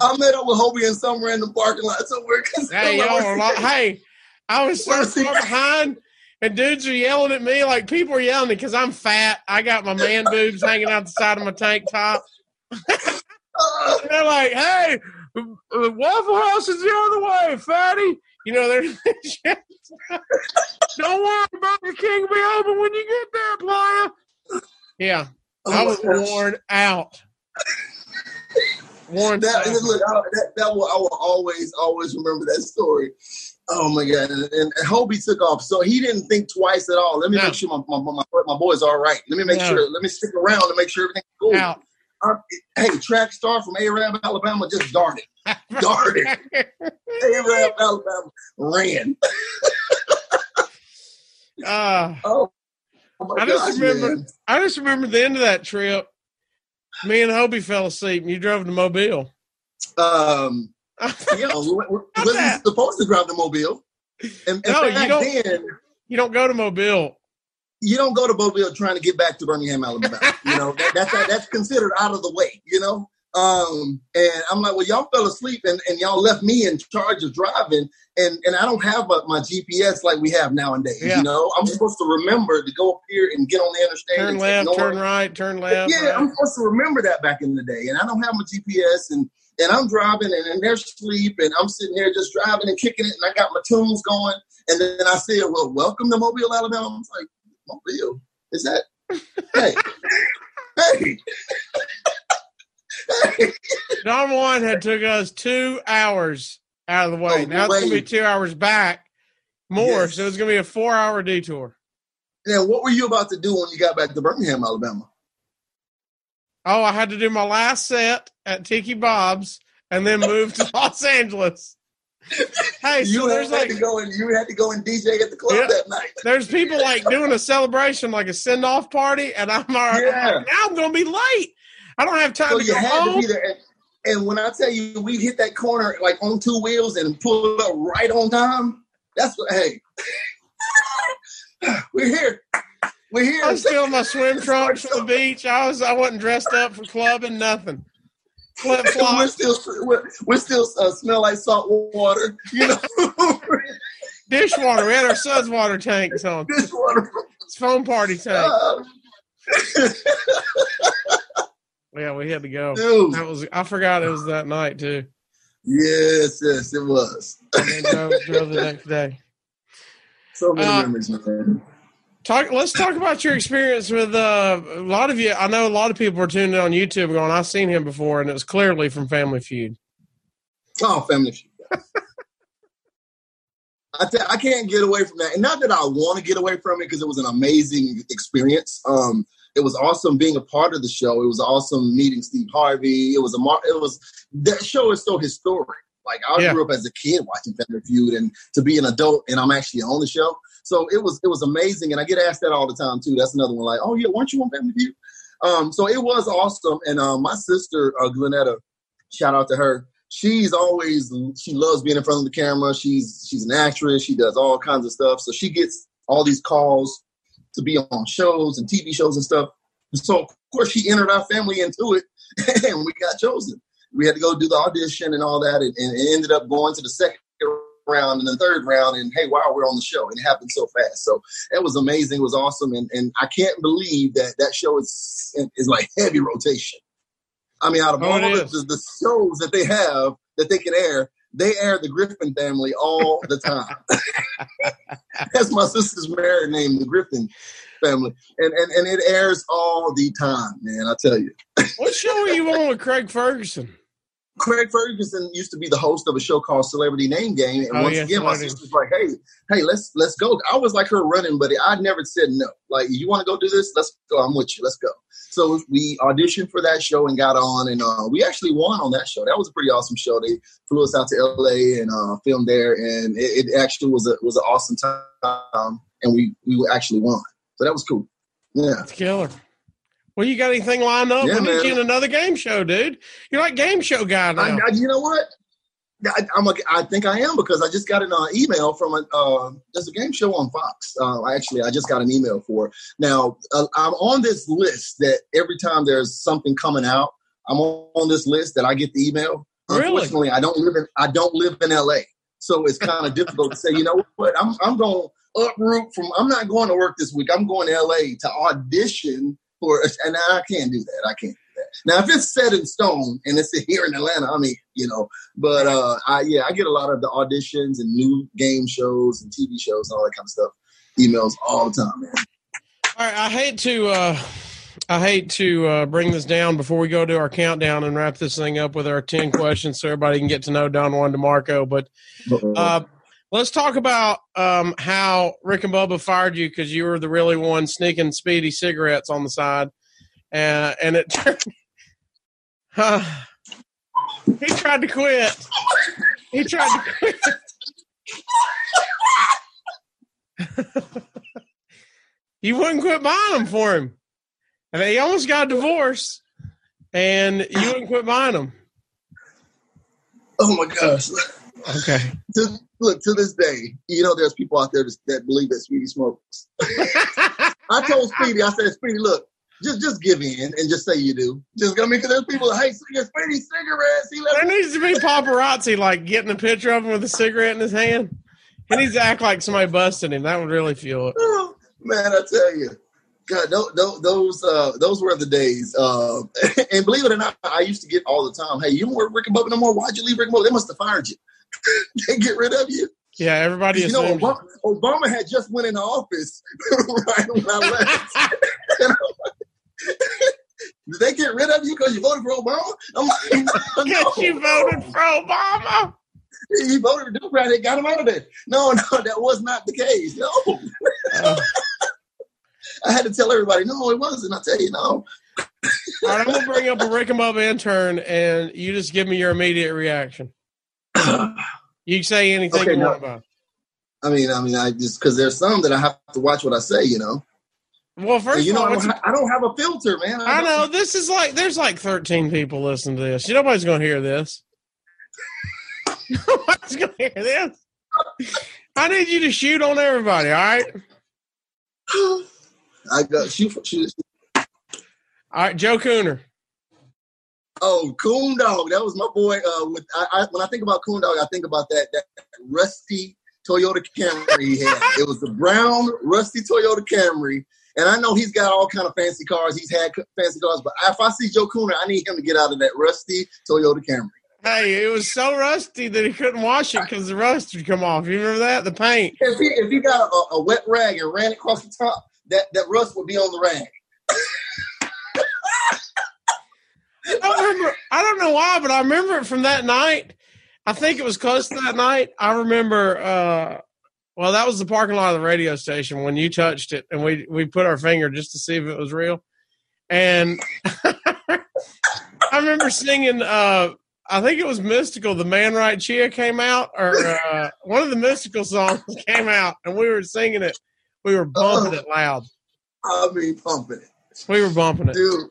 I met up with Hobie in some random parking lot somewhere. Hey, y'all are lo- hey, I was so far behind, and dudes are yelling at me like people are yelling because I'm fat. I got my man boobs hanging out the side of my tank top. "Uh, they're like, "Hey, Waffle House is the other way, fatty." You know, they're don't worry, Burger King will be open when you get there, player. Yeah, oh I was gosh. worn out. Worn That, out. look, I, that, that will, I will always, always remember that story. Oh my god! And, and Hobie took off, so he didn't think twice at all. Let me No. make sure my, my, my, my boy's all right. Let me make No. sure. Let me stick around to make sure everything's cool. out. Uh, hey, track star from Arab, Alabama, just darted. Darted. Arab, Alabama ran. uh, Oh, oh I just gosh, remember- man. I just remember the end of that trip. Me and Hobie fell asleep, and you drove to Mobile. Um, yeah, wasn't supposed to drive to Mobile. And, and No, you don't- then, you don't go to Mobile. you don't go to Mobile trying to get back to Birmingham, Alabama. You know, that, that's that's considered out of the way, you know? Um, and I'm like, well, y'all fell asleep and, and y'all left me in charge of driving. And, and I don't have uh my GPS like we have nowadays, Yeah. you know? I'm supposed to remember to go up here and get on the interstate. Turn left, north. turn right, turn left. Yeah, right. I'm supposed to remember that back in the day, and I don't have my GPS, and and I'm driving, and, and they're asleep, and I'm sitting there just driving and kicking it, and I got my tunes going, and then I said, "Well, welcome to Mobile, Alabama." I was like, "Mobile? Is that? Hey, hey, hey!" one had took us two hours out of the way. Oh, now it's gonna be two hours back more, Yes. so it's gonna be a four-hour detour. Now, what were you about to do when you got back to Birmingham, Alabama? Oh, I had to do my last set at Tiki Bob's and then move to Los Angeles. Hey, so you there's had like to go and you had to go and DJ at the club Yeah. that night. there's people like doing a celebration, like a send off party, and I'm already Yeah. like, now I'm gonna be late. I don't have time So to you go had home. to be there. And, when I tell you we hit that corner like on two wheels and pulled up right on time, that's what. Hey, we're here. We're here. I'm still in my swim trunks from the beach. I was I wasn't dressed up for clubbing, nothing. Flip we're still we're, we're still uh, smell like salt water. You know, dishwater. We had our son's water tanks on. dishwater. It's foam party tank. Uh, Yeah, we had to go. dude, That was I forgot it was that night too. yes, yes, it was. Drove, drove the next day. So many Uh, memories, man. Talk. Let's talk about your experience with uh, a lot of you. I know a lot of people were tuned in on YouTube going, "I've seen him before," and it was clearly from Family Feud. Oh, family feud. I can't get away from that, and not that I want to get away from it because it was an amazing experience. Um, it was awesome being a part of the show. It was awesome meeting Steve Harvey. It was a mar- it was that show is so historic. Like I Yeah. grew up as a kid watching Family Feud, and to be an adult and I'm actually on the show, so it was it was amazing. And I get asked that all the time too. That's another one. Like, oh yeah, weren't you on Family Feud? Um, so it was awesome. And um, my sister uh, Glenetta, shout out to her she's always she loves being in front of the camera. She's she's an actress. She does all kinds of stuff. So she gets all these calls to be on shows and TV shows and stuff. So of course she entered our family into it, and we got chosen. We had to go do the audition and all that, and, and it ended up going to the second round and the third round, and hey, wow, we're on the show. And it happened so fast. So it was amazing. It was awesome, and and I can't believe that that show is is like heavy rotation. I mean, out of oh, all the, the shows that they have that they can air, they air the Griffin family all the time. That's my sister's married name, the Griffin family, and, and and it airs all the time, man. I tell you. what show are you on with Craig Ferguson? Craig Ferguson used to be the host of a show called Celebrity Name Game, and oh, once again, my sister's like, "Hey, hey, let's let's go." I was like her running buddy. I never said no. Like, you want to go do this? Let's go. I'm with you. Let's go. So we auditioned for that show and got on, and uh, we actually won on that show. That was a pretty awesome show. They flew us out to LA and uh, filmed there, and it, it, actually was a was an awesome time, and we we actually won. So that was cool. Yeah, That's killer. Well, you got anything lined up? Yeah, we need you in another game show, dude. You're like game show guy now. I, you know what? I, a, I think I am because I just got an uh, email from a uh, there's a game show on Fox. Uh, actually, I just got an email for. Now uh, I'm on this list that every time there's something coming out, I'm on this list that I get the email. Really? Unfortunately, I don't live in I don't live in LA, so it's kind of difficult to say. You know what? I'm I'm going uproot from. I'm not going to work this week. I'm going to LA to audition for, and I can't do that. I can't do that. Now, if it's set in stone and it's here in Atlanta, I mean, you know, but uh, I yeah, I get a lot of the auditions and new game shows and TV shows and all that kind of stuff, emails all the time, man. All right, I hate to. uh I hate to uh, bring this down before we go to our countdown and wrap this thing up with our 10 questions so everybody can get to know Don Juan De'Marco. But uh, Let's talk about um, how Rick and Bubba fired you because you were the really one sneaking Speedy cigarettes on the side, uh, and it turned. Uh, he tried to quit. He tried to quit. you wouldn't quit buying them for him, and he almost got divorced, and you wouldn't quit buying them. Oh my gosh. Okay. To, look, to this day, you know, there's people out there that, believe that Speedy smokes. I told Speedy, I said, Speedy, look, just just give in and just say you do. Just I mean, because there's people that hey, Speedy cigarettes. He there needs to be paparazzi like getting a picture of him with a cigarette in his hand. He needs to act like somebody busted him. That would really feel it. Oh, man, I tell you. God, those those, uh, those were the days. Uh, and believe it or not, I used to get all the time. Hey, you don't work Rick and Bubba no more. Why'd you leave Rick and Bubba? They must have fired you. They get rid of you. Yeah, everybody. You know, Obama, Obama, had just went into office right when I left. Did they get rid of you because you voted for Obama? I'm like, no, you voted for Obama. He voted for Democrat. They got him out of there. No, no, that was not the case. No. Uh, I had to tell everybody, no, it wasn't. I tell you, no. All right, I'm gonna bring up a Rick and Bubba intern, and you just give me your immediate reaction. you say anything okay, you no. want about. I mean, I mean, I just because there's some that I have to watch what I say, you know. Well, first, you know, all, I, don't I, don't have a filter, man. I, I know this is like there's like 13 people listening to this. You Nobody's going to hear this. Nobody's going to hear this. I need you to shoot on everybody. All right. I got shoot. shoot. All right, Joe Cooner. Oh, Coon Dog. That was my boy. Uh, with I, I, when I think about Coon Dog, I think about that that rusty Toyota Camry he had. it was the brown rusty Toyota Camry. And I know he's got all kind of fancy cars. He's had fancy cars, but if I see Joe Cooner, I need him to get out of that rusty Toyota Camry. Hey, it was so rusty that he couldn't wash it because the rust would come off. You remember that? The paint. If he if he got a, a wet rag and ran it across the top, that that rust would be on the rag. I remember. I don't know why, but I remember it from that night. I think it was close to that night. I remember. uh Well, that was the parking lot of the radio station when you touched it, and we we put our finger just to see if it was real. And I remember singing. uh I think it was Mystikal. The Man Right Chia came out, or uh, one of the Mystikal songs came out, and we were singing it. We were bumping it loud. I mean, pumping it. We were bumping it, dude.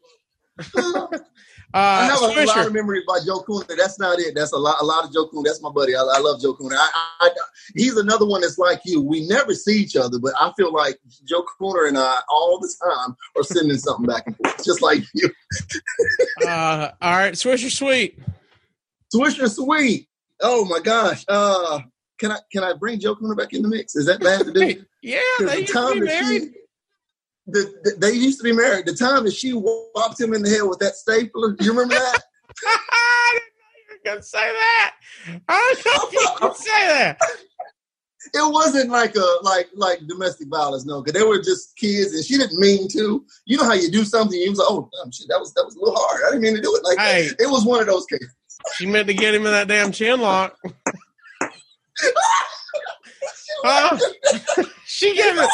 Uh, I have a Swisher. lot of memories about Joe Cooner. That's not it. That's a lot. A lot of Joe Cooner. That's my buddy. I, I love Joe Cooner. I, I, he's another one that's like you. We never see each other, but I feel like Joe Cooner and I all the time are sending something back and forth, just like you. uh, all right, Swisher Sweet. Swisher Sweet. Oh my gosh. Uh, can I can I bring Joe Cooner back in the mix? Is that bad to do? yeah, they the used to be married. she, the, the- they used to be married. The time that she whopped him in the head with that stapler, you remember that? I didn't know you were gonna say that. I didn't know you could say that. it wasn't like a like like domestic violence, no, because they were just kids, and she didn't mean to. You know how you do something, you was like, oh, damn, shit, that was that was a little hard. I didn't mean to do it like Hey. that. It was one of those cases. She meant to get him in that damn chin lock. Huh? she gave it.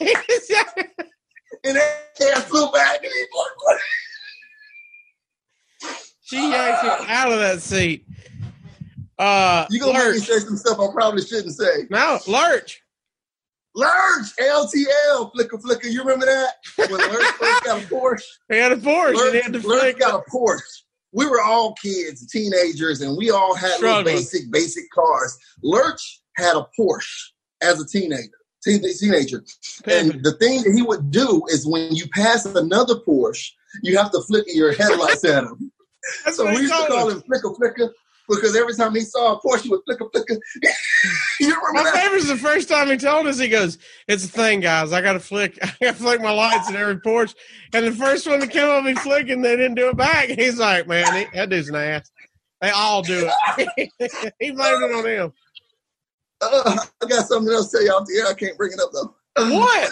And that hair flew back, and he she yanked him out of that seat. Uh, You gonna make me say some stuff I probably shouldn't say. No, Lurch. Lurch, LTL, flicker flicker. You remember that when Lurch first got a Porsche? He had a Porsche he had to Lurch, Lurch flick. got a Porsche. We were all kids, teenagers, and we all had basic, basic cars. Lurch had a Porsche as a teenager. Teen, teenager, and the thing that he would do is when you pass another Porsche, you have to flicker your headlights at him. That's So what we used to call him Flicker Flicker because every time he saw a Porsche, he would flicker flicker. you remember My that? favorite's the first time he told us. He goes, "It's a thing, guys. I gotta flick. I gotta flick my lights in every Porsche." And the first one that came up, he flicking. They didn't do it back. He's like, "Man, he, that dude's an ass. They all do it." he blamed it on him. Uh, I got something else to tell you off the air. I can't bring it up though. What?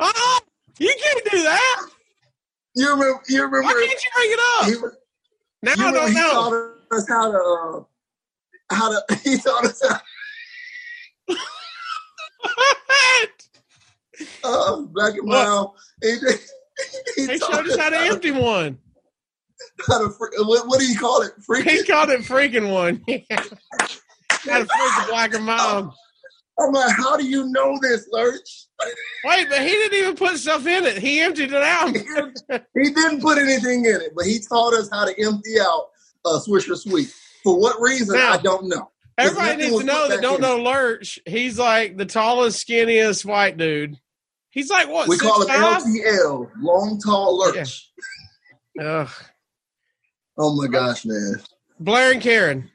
oh, you can't do that. You remember? You remember? Why can't you bring it up? he, Now you I don't he know. taught us how to uh, how to. He taught us how. Uh, black and What? brown. He, he, he showed us how to empty one. To fr- what, do you call it? He called it freaking one. freak a black and mom. I'm like, how do you know this, Lurch? Wait, but he didn't even put stuff in it. He emptied it out. he didn't put anything in it, but he taught us how to empty out a Swisher Sweet. For what reason, Now- I don't know. Everybody needs to know that don't in. know Lurch. He's like the tallest, skinniest white dude. He's like what? We call him LTL, long tall lurch. Ugh. Oh my gosh, man. Blair and Karen.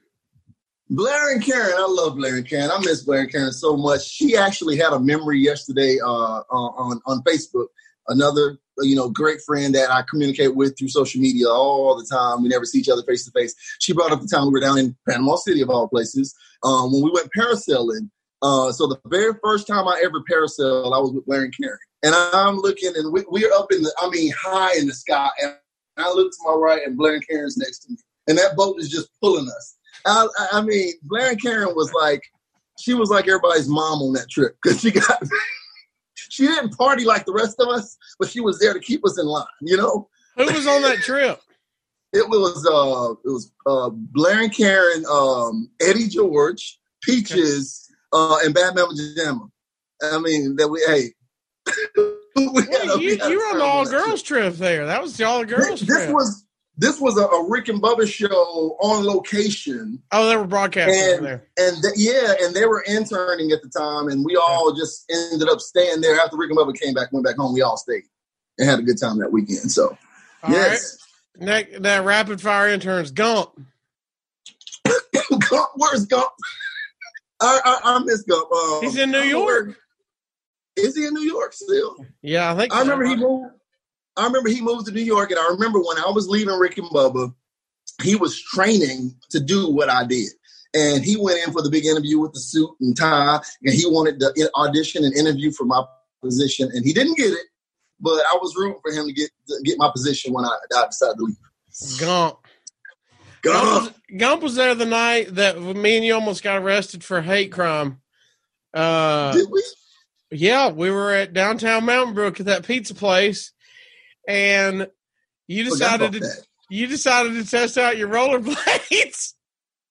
Blair and Karen, I love Blair and Karen. I miss Blair and Karen so much. She actually had a memory yesterday uh, on on Facebook. Another, you know, great friend that I communicate with through social media all the time. We never see each other face to face. She brought up the time we were down in Panama City, of all places, um, when we went parasailing. Uh, so the very first time I ever parasailed, I was with Blair and Karen, and I'm looking, and we, we're up in the, I mean, high in the sky, and I look to my right, and Blair and Karen's next to me, and that boat is just pulling us. I, I- mean, Blair and Karen was like, she was like everybody's mom on that trip because she got, she didn't party like the rest of us, but she was there to keep us in line. You know, Who was on that trip? it was uh, it was uh, Blair and Karen, um, Eddie George, Peaches, uh, and Bad Mama Jamma. I mean, that we hey. we had a- Well, we you you were on the all on that trip. girls trip there. That was the all girls This, this trip. was this was a, a Rick and Bubba show on location oh, they were broadcasting And- there. and th- yeah, and they were interning at the time, and we all just ended up staying there after Rick and Bubba came back, went back home. We all stayed and had a good time that weekend. So All right. yes, That, rapid fire intern's Gump. Gump, where's Gump? I, I, I miss Gump. Um, He's in New York. Is he in New York still? Yeah, I think I so. remember he moved. I remember he moved to New York, and I remember when I was leaving Rick and Bubba, he was training to do what I did. And he went in for the big interview with the suit and tie, and he wanted to audition and interview for my position, and he didn't get it. But I was rooting for him to get to get my position when I, I decided to leave. Gump. Gump God, was, Gump was there the night that me and you almost got arrested for hate crime. Uh, did we? Yeah, we were at downtown Mountain Brook at that pizza place, and you decided to that. you decided to test out your rollerblades,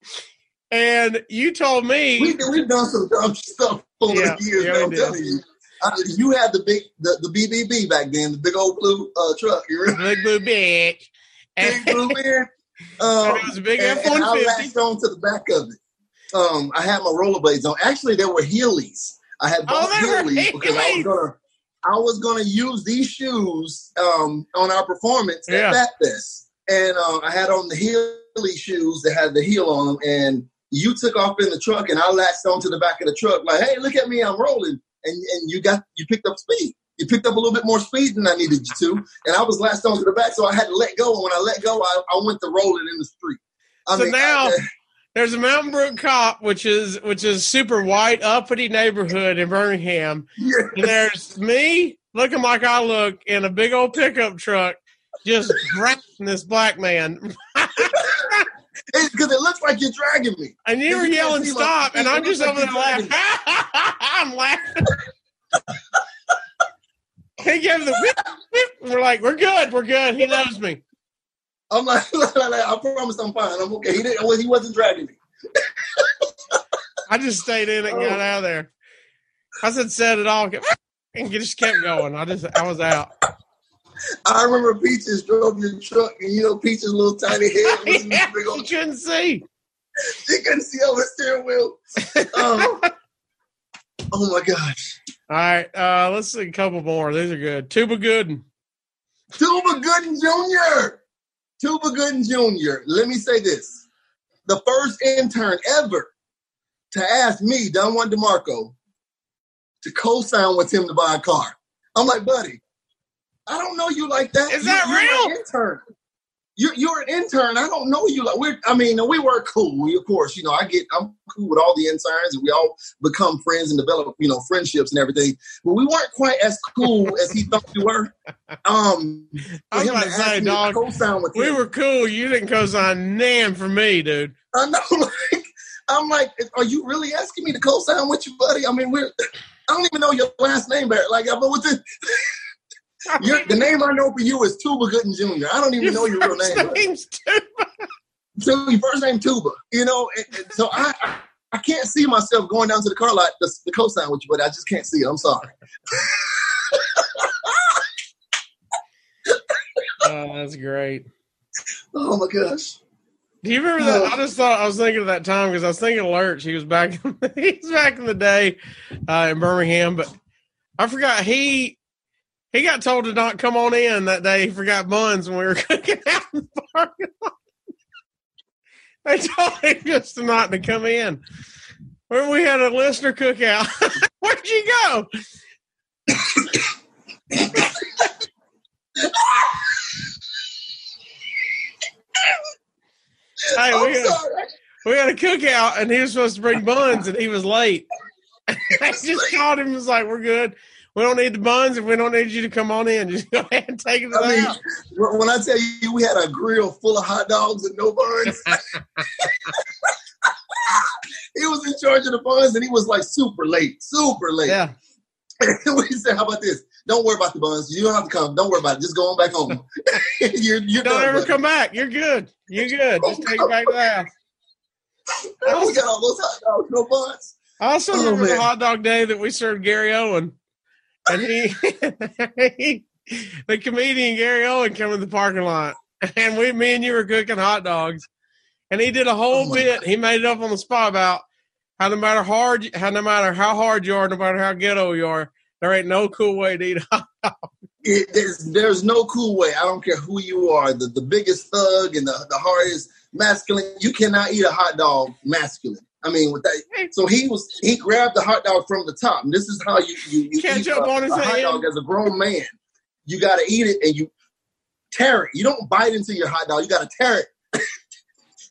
and you told me We, we've done some dumb stuff over Yeah, the years. yeah, man, I'm telling you. I, you had the big the, the BBB back then, the big old blue uh, truck. You remember? big blue bitch, Big blue man. Um, it was a big F one I latched on to the back of it. Um, I had my rollerblades on. Actually, they were Heelys. I had bought Oh, Heelys because I was gonna I was gonna use these shoes um, on our performance Yeah. at Fat Fest. and uh, I had on the Heeley shoes that had the heel on them, and you took off in the truck, and I latched onto the back of the truck like, "Hey, look at me, I'm rolling," and and you got you picked up speed. You picked up a little bit more speed than I needed you to, and I was latched onto the back, so I had to let go. And when I let go, I, I went to rolling in the street. I so mean, now I- there's a Mountain Brook cop, which is which is super white uppity neighborhood in Birmingham. yeah. And there's me looking like I look in a big old pickup truck, just dragging this black man. because it looks like you're dragging me. And you were yelling stop, feet. and I'm just like over there laughing. I'm laughing. he gave the whip, whip. We're like, we're good, we're good. He knows me. I'm like, I promise I'm fine. I'm okay. He didn't. He wasn't dragging me. I just stayed in it and got Oh. out of there. I said, set it off, and just kept going. I just, I was out. I remember Peaches drove your truck, and you know Peaches' little tiny head was in yeah, big you old. couldn't see. She couldn't see over the steering wheel. Oh, oh my gosh. All right, uh, let's see a couple more. These are good. Tuba Gooden. Tuba Gooden Jr. Tuba Gooden Jr. Let me say this: the first intern ever to ask me, Don Juan De'Marco, to co-sign with him to buy a car. I'm like, buddy, I don't know you like that. Is You- that real? Intern. You're, you're an intern. I don't know you like. We're. I mean, we were cool. We, of course, you know, I get. I'm cool with all the interns, and we all become friends and develop, you know, friendships and everything. But we weren't quite as cool as he thought we were. Um, I was for him about to to say, dog, We him. were cool. You didn't co-sign nan for me, dude. I know, like, I'm like, are you really asking me to co-sign with you, buddy? I mean, we're. I don't even know your last name, Barrett. Like, but with the, your, the name I know for you is Tuba Gooden Jr. I don't even know your real name. but- name's Tuba. So your first name Tuba, you know. And, and so I, I, I can't see myself going down to the car lot the, to co-sign with you, but I just can't see it. I'm sorry. Oh, that's great. Oh my gosh. Do you remember that? I just thought I was thinking of that time because I was thinking Lurch. He was back. he was back in the day uh, in Birmingham, but I forgot he he got told to not come on in that day. He forgot buns when we were cooking out in the parking lot. They told him just to not to come in. When we had a listener cookout, where'd you go? Hey, we had, we had a cookout and he was supposed to bring buns and he was late. I just called him and was like, We're good. We don't need the buns and we don't need you to come on in. Just go ahead and take it I mean, out. when I tell you we had a grill full of hot dogs and no buns, he was in charge of the buns and he was like super late, super late. Yeah. we said, "How about this? Don't worry about the buns. You don't have to come. Don't worry about it. Just go on back home. you're you're Don't done, ever buddy. come back. You're good. You're good. Just take it back to the house. Oh, we got all those hot dogs, no buns. I also Oh, remember the hot dog day that we served Gary Owen. And he, he the comedian Gary Owen come in the parking lot. And we me and you were cooking hot dogs. And he did a whole Oh, bit. He made it up on the spot about how no matter hard how no matter how hard you are, no matter how ghetto you are, there ain't no cool way to eat hot It, there's, there's no cool way. I don't care who you are, the, the biggest thug and the, the hardest masculine. You cannot eat a hot dog masculine. I mean, with that. So he was he grabbed the hot dog from the top, and this is how you you, you Catch eat up a, on his a hot dog as a grown man. You got to eat it, and you tear it. You don't bite into your hot dog. You got to tear it.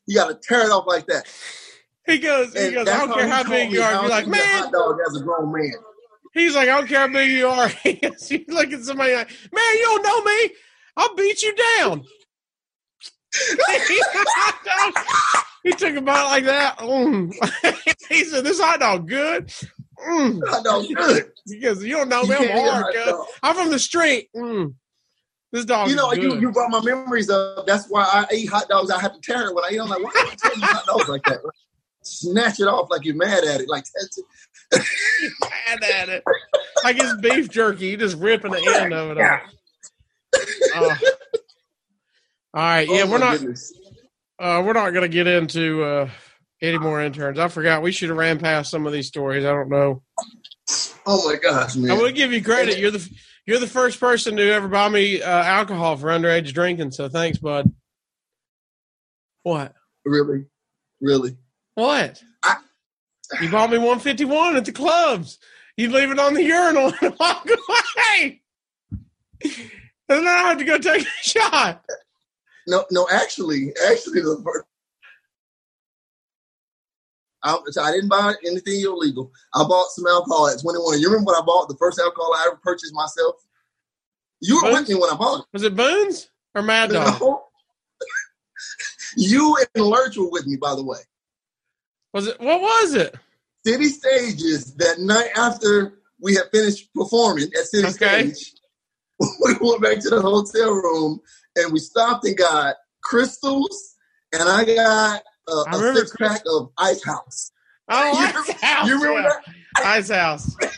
you got to tear it off like that. He goes, he goes, I don't care how big you are. You're like, man, hot dog as a grown man. He's like, I don't care how big you are. you look at somebody like, man, you don't know me. I'll beat you down. he took a bite like that. Mm. he said, "This hot dog good." Mm. Hot dog good. Goes, "You don't know me. I'm can't eat a hard, I'm from the street." Mm. This dog, You know, you, you brought my memories up. That's why I eat hot dogs. I have to tear it when I eat. I'm like, why am I tearing hot dogs like that? Snatch it off like you're mad at it. Like that's it. mad at it. Like it's beef jerky. You just ripping the end of it off. Uh, all right, yeah, Oh, we're not. goodness. Uh, we're not going to get into uh, any more interns. I forgot we should have ran past some of these stories. I don't know. Oh my gosh, man. I will give you credit. You're the you're the first person to ever buy me uh, alcohol for underage drinking. So thanks, bud. What? Really, really. What? I- you bought me 151 at the clubs. You leave it on the urinal and walk away. And then I have to go take a shot. No, no. Actually, actually, the first. I, so I didn't buy anything illegal. I bought some alcohol at 21. You remember what I bought the first alcohol I ever purchased myself? You were with me when I bought it. Was it Boone's or Mad Dog? No. you and Lurch were with me, by the way. Was it? What was it? City Stages that night after we had finished performing at City Okay. Stage. We went back to the hotel room and we stopped and got Krystals, and I got uh, I a six pack of Ice House. Oh, You- Ice House. You remember yeah. that? Ice House.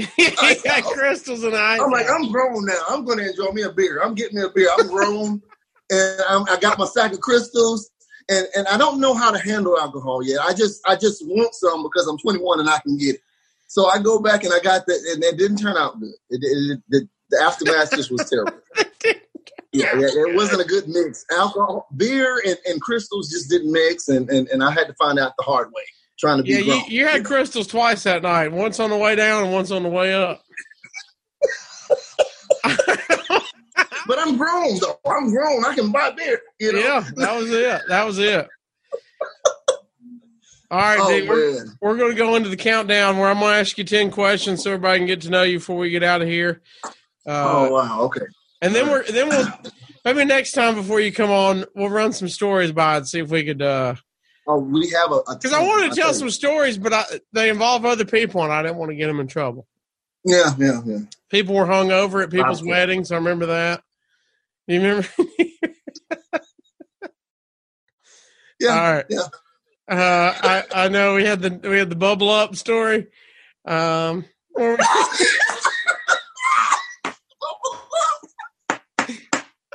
he got Krystals and ice. I'm like, I'm grown now. I'm going to enjoy me a beer. I'm getting me a beer. I'm grown, and I'm, I got my sack of Krystals. And, and I don't know how to handle alcohol yet. I just I just want some because I'm 21 and I can get it. So I go back and I got that, and it didn't turn out good. It, it, it, the, the aftermath just was terrible. Yeah, yeah, it wasn't a good mix. Alcohol, beer, and, and Krystals just didn't mix, and, and, and I had to find out the hard way. Trying to be yeah, you, you had Krystals twice that night. Once on the way down and once on the way up. but I'm grown though. I'm grown. I can buy beer. You know. Yeah, that was it. That was it. All right, Oh we're, we're going to go into the countdown where I'm going to ask you 10 questions so everybody can get to know you before we get out of here. Uh, oh wow. Okay. And then we're then we'll maybe next time before you come on, we'll run some stories by and see if we could uh Oh, we have a because I wanted to tell some stories, but I, they involve other people and I didn't want to get them in trouble. Yeah, yeah, yeah. People were hung over at people's Okay. weddings. I remember that. You remember? Yeah. All right. yeah. Uh, I I know we had the we had the bubble up story. Um, where we-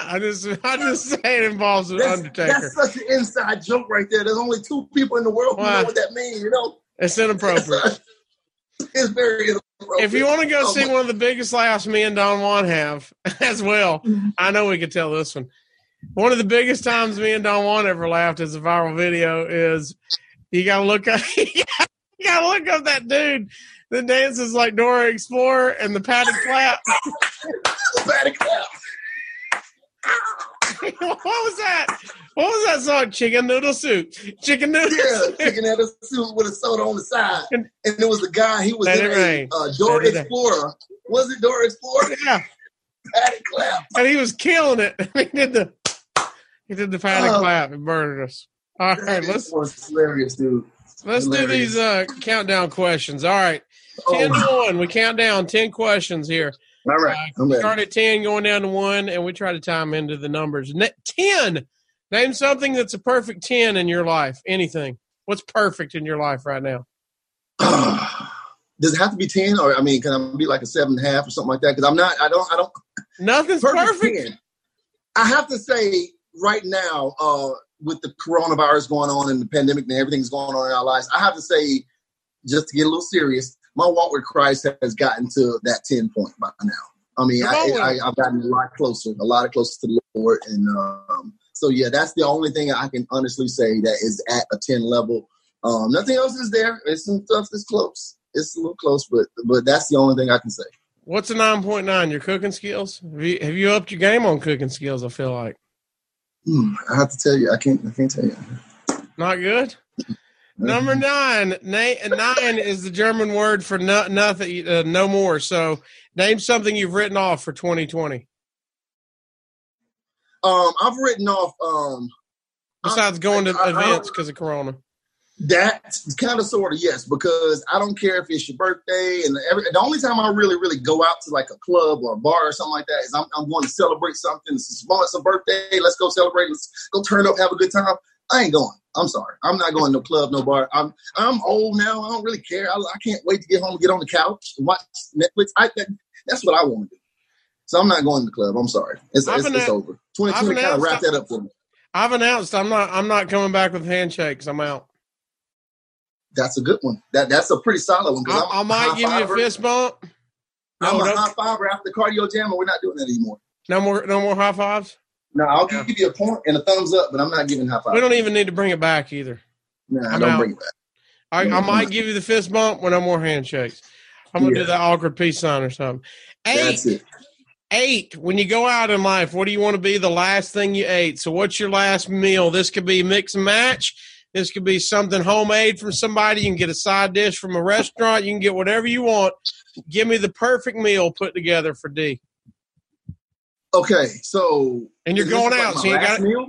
I just I just say it involves an That's, Undertaker. that's such an inside joke right there. There's only two people in the world who Why? know what that means. You know, It's inappropriate. it's very inappropriate. if you want to go Oh, see my- one of the biggest laughs me and Don Juan have as well, Mhm. I know we could tell this one. One of the biggest times me and Don Juan ever laughed as a viral video is you gotta look up you gotta look up that dude that dances like Dora Explorer and the padded clap. Patty clap. what was that? What was that song? Chicken noodle soup. Chicken noodle Yeah, soup. chicken a suit with a soda on the side, And- there was the guy. He was Let in a uh, Dora Let it. Explorer. Was it Dora Explorer? Yeah. Patty clap. And he was killing it. he did the he did the padded Oh. clap and murdered us. All right, let's was hilarious, dude. let's do these uh countdown questions. All right. Ten Oh, to one. We count down ten questions here. All right, Uh, ready. Start at ten, going down to one, and we try to time into the numbers. Ne- ten. Name something that's a perfect ten in your life. Anything. What's perfect in your life right now? Does it have to be ten, or I mean, can I be like a seven and a half or something like that? Because I'm not. I don't. I don't. Nothing's Perfect, perfect. 10. I have to say, right now, uh, with the coronavirus going on and the pandemic and everything's going on in our lives, I have to say, just to get a little serious, my walk with Christ has gotten to that ten point by now. I mean, Come on with I, it. I, I've gotten a lot closer, a lot closer to the Lord, and um, so yeah, that's the only thing I can honestly say that is at a ten level. Um, nothing else is there. It's some stuff that's close. It's a little close, but but that's the only thing I can say. What's a nine point nine? Your cooking skills? Have you, have you upped your game on cooking skills? I feel like Hmm, I have to tell you, I can't. I can't tell you. not good. Number nine, na- nine is the German word for no, nothing, uh, no more. So, name something you've written off for 2020 Um, I've written off um besides going to I- I- I events because of Corona. that kind of sort of yes, because I don't care if it's your birthday and every the only time I really really go out to like a club or a bar or something like that is I'm, I'm going to celebrate something. It's it's a birthday. Let's go celebrate. Let's go turn up, have a good time. I ain't going. I'm sorry. I'm not going to no club, no bar. I'm I'm old now. I don't really care. I, I can't wait to get home and get on the couch and watch Netflix. I that, that's what I want to do. So I'm not going to the club. I'm sorry. It's it's, it's over. I've 2020 kind of wrapped that up for me. I've announced I'm not. I'm not coming back with handshakes. I'm out. That's a good one. That that's a pretty solid one. I, I might give you a fist bump. I'm No, a no, high fiver after cardio jam, and we're not doing that anymore. no more. No more high fives. No, I'll yeah. give you a point and a thumbs up, but I'm not giving high five. We don't even need to bring it back either. Nah, I'm don't out. bring it back. I, I might give you the fist bump when I'm more handshakes. I'm gonna yeah. do the awkward peace sign or something. Eight. Eight. When you go out in life, what do you want to be the last thing you ate? So, what's your last meal? This could be mix and match. This could be something homemade from somebody. You can get a side dish from a restaurant. You can get whatever you want. Give me the perfect meal put together for D. Okay, so and you're going out, so you got meal.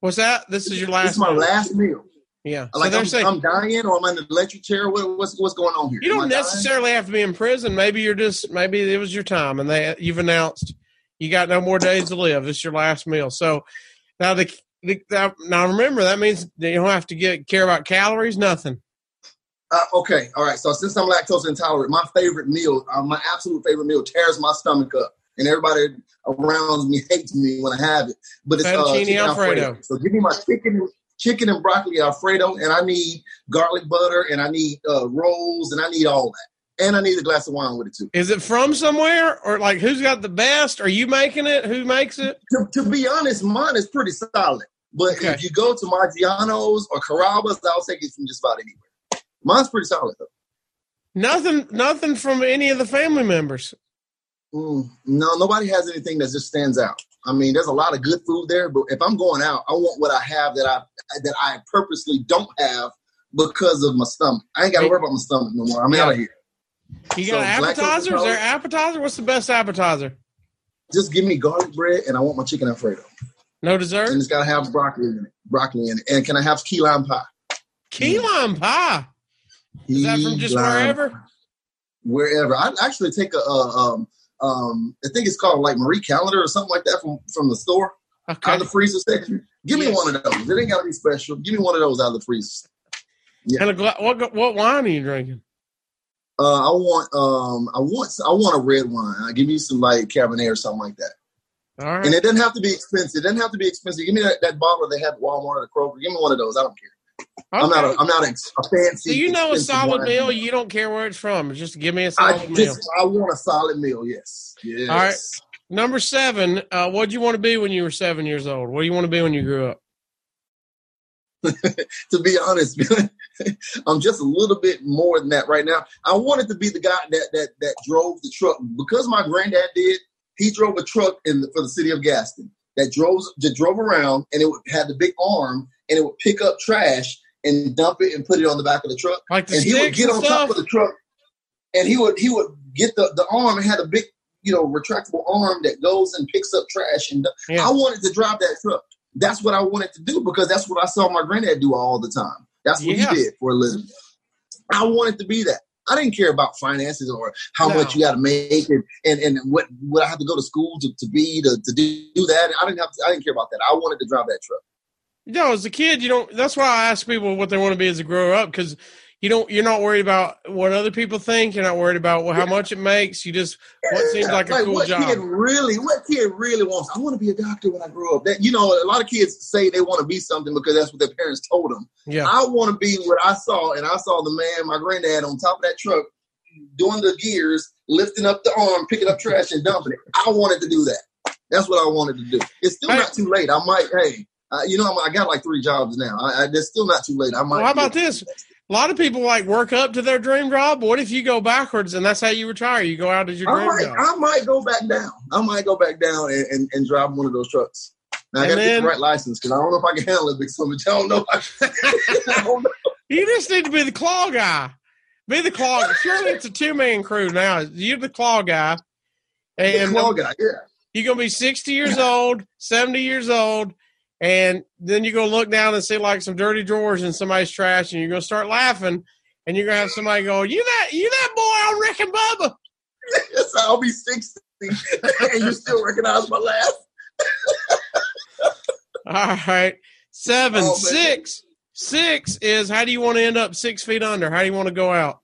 What's that? This is your last. This is my meal. last meal. Yeah, like so I'm, saying, I'm, dying, or I'm in the electric chair. What, what's what's going on here? You don't necessarily dying? have to be in prison. Maybe you're just maybe it was your time, and they you've announced you got no more days to live. It's your last meal. So now the, the now remember that means you don't have to get care about calories. Nothing. Uh, okay, all right. So since I'm lactose intolerant, my favorite meal, uh, my absolute favorite meal, tears my stomach up and everybody around me hates me when I have it. But it's uh, chicken Alfredo. Alfredo. So give me my chicken, chicken and broccoli Alfredo, and I need garlic butter, and I need uh, rolls, and I need all that, and I need a glass of wine with it too. Is it from somewhere, or like who's got the best? Are you making it? Who makes it? To, to be honest, mine is pretty solid. But okay. if you go to Maggiano's or Carrabba's, I'll take it from just about anywhere. Mine's pretty solid though. Nothing, nothing from any of the family members. Mm, no, nobody has anything that just stands out. I mean, there's a lot of good food there, but if I'm going out, I want what I have that I that I purposely don't have because of my stomach. I ain't got to worry about my stomach no more. I'm yeah. out of here. You got so, an appetizer? Is there appetizer? What's the best appetizer? Just give me garlic bread, and I want my chicken alfredo. No dessert. And it's got to have broccoli in it. Broccoli in it. And can I have key lime pie? Key lime pie. Is that from just wherever? Wherever. I'd actually take a, a um, um, I think it's called like Marie Callender or something like that from from the store okay. out of the freezer section. Give me one of those. It ain't got to be special. Give me one of those out of the freezer. Yeah. And a gla- what what wine are you drinking? Uh, I want um I want I want a red wine. I give me some like Cabernet or something like that. All right. And it doesn't have to be expensive. It doesn't have to be expensive. Give me that, that bottle they have at Walmart or the Kroger. Give me one of those. I don't care. Okay. I'm not. A, I'm not a, a fancy. So you know a solid meal. You don't care where it's from. Just give me a solid I meal. I want a solid meal. Yes. Yes. All right. Number seven. Uh, what do you want to be when you were seven years old? What do you want to be when you grew up? to be honest, I'm just a little bit more than that right now. I wanted to be the guy that that that drove the truck because my granddad did. He drove a truck in the, for the city of Gadsden that drove that drove around, and it had the big arm, and it would pick up trash and dump it and put it on the back of the truck. Like the and he would get on top of the truck and he would he would get the, the arm and had a big, you know, retractable arm that goes and picks up trash. And yeah. I wanted to drive that truck. That's what I wanted to do because that's what I saw my granddad do all the time. That's what yeah. he did for a living. I wanted to be that. I didn't care about finances or how no. much you got to make and, and, and what what I have to go to school to, to be to, to do that. I didn't have to, I didn't care about that. I wanted to drive that truck. No, as a kid, you don't. That's why I ask people what they want to be as a grow up because you don't. You're not worried about what other people think. You're not worried about how much it makes. You just what seems like a cool what job. Kid really, what kid really wants? I want to be a doctor when I grow up. That you know, a lot of kids say they want to be something because that's what their parents told them. Yeah, I want to be what I saw, and I saw the man, my granddad, on top of that truck doing the gears, lifting up the arm, picking up trash, and dumping it. I wanted to do that. That's what I wanted to do. It's still not too late. I might, hey, uh, you know, I got like three jobs now. I, I, it's still not too late. I might. Well, how about this? A lot of people like work up to their dream job. What if you go backwards and that's how you retire? You go out as your dream I might, job. I might go back down. I might go back down and, and, and drive one of those trucks. Now I got to get the right license because I don't know if I can handle it. Because I don't know. I don't know. You just need to be the claw guy. Be the claw. Surely it's a two man crew now. You're the claw guy. And the claw guy, yeah. You're gonna be 60 years old, 70 years old, and then you're gonna look down and see like some dirty drawers in somebody's trash, and you're gonna start laughing, and you're gonna have somebody go, "You that you that boy on Rick and Bubba?" Yes, I'll be 60, and you still recognize my laugh. All right, seven, oh, six, six is how do you want to end up six feet under? How do you want to go out?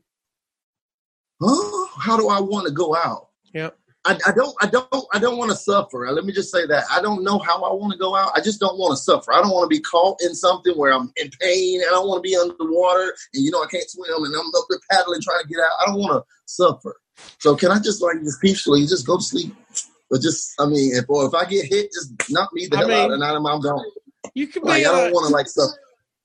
Oh, how do I want to go out? Yep. I, I, don't I don't I don't want to suffer. Let me just say that. I don't know how I want to go out. I just don't want to suffer. I don't want to be caught in something where I'm in pain and I don't want to be underwater and you know I can't swim and I'm up there paddling trying to get out. I don't want to suffer. So can I just like just peacefully just go to sleep? But just, I mean, if or if I get hit, just knock me the I hell out, mean, and I'm, I'm gone. You could be I don't want to like stuff.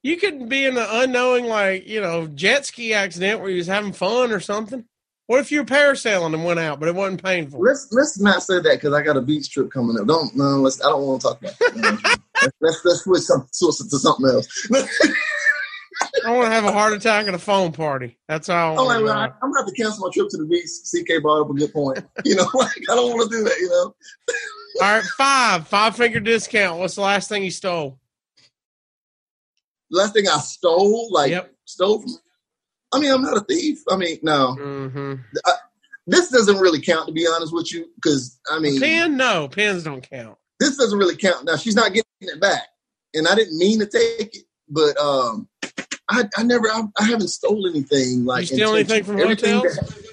you could be in an unknowing like, you know, jet ski accident where you was having fun or something. What if you were parasailing and went out, but it wasn't painful? Let's let's not say that because I got a beach trip coming up. Don't no, let's. I don't want to talk about. That. let's, let's let's switch some to something else. I want to have a heart attack at a foam party. That's all. I I'm like, wanna well. I, I'm gonna have to cancel my trip to the beach. CK brought up a good point. You know, like I don't want to do that. You know, All right, five, five finger discount. What's the last thing you stole? last thing I stole, like Yep. stole from. I mean, I'm not a thief. I mean, no, Mm-hmm. this doesn't really count to be honest with you, because I mean, Pen? No, pens don't count. this doesn't really count. Now she's not getting it back, and I didn't mean to take it, but um, I I never I, I haven't stolen anything like You steal anything from Everything hotels? that-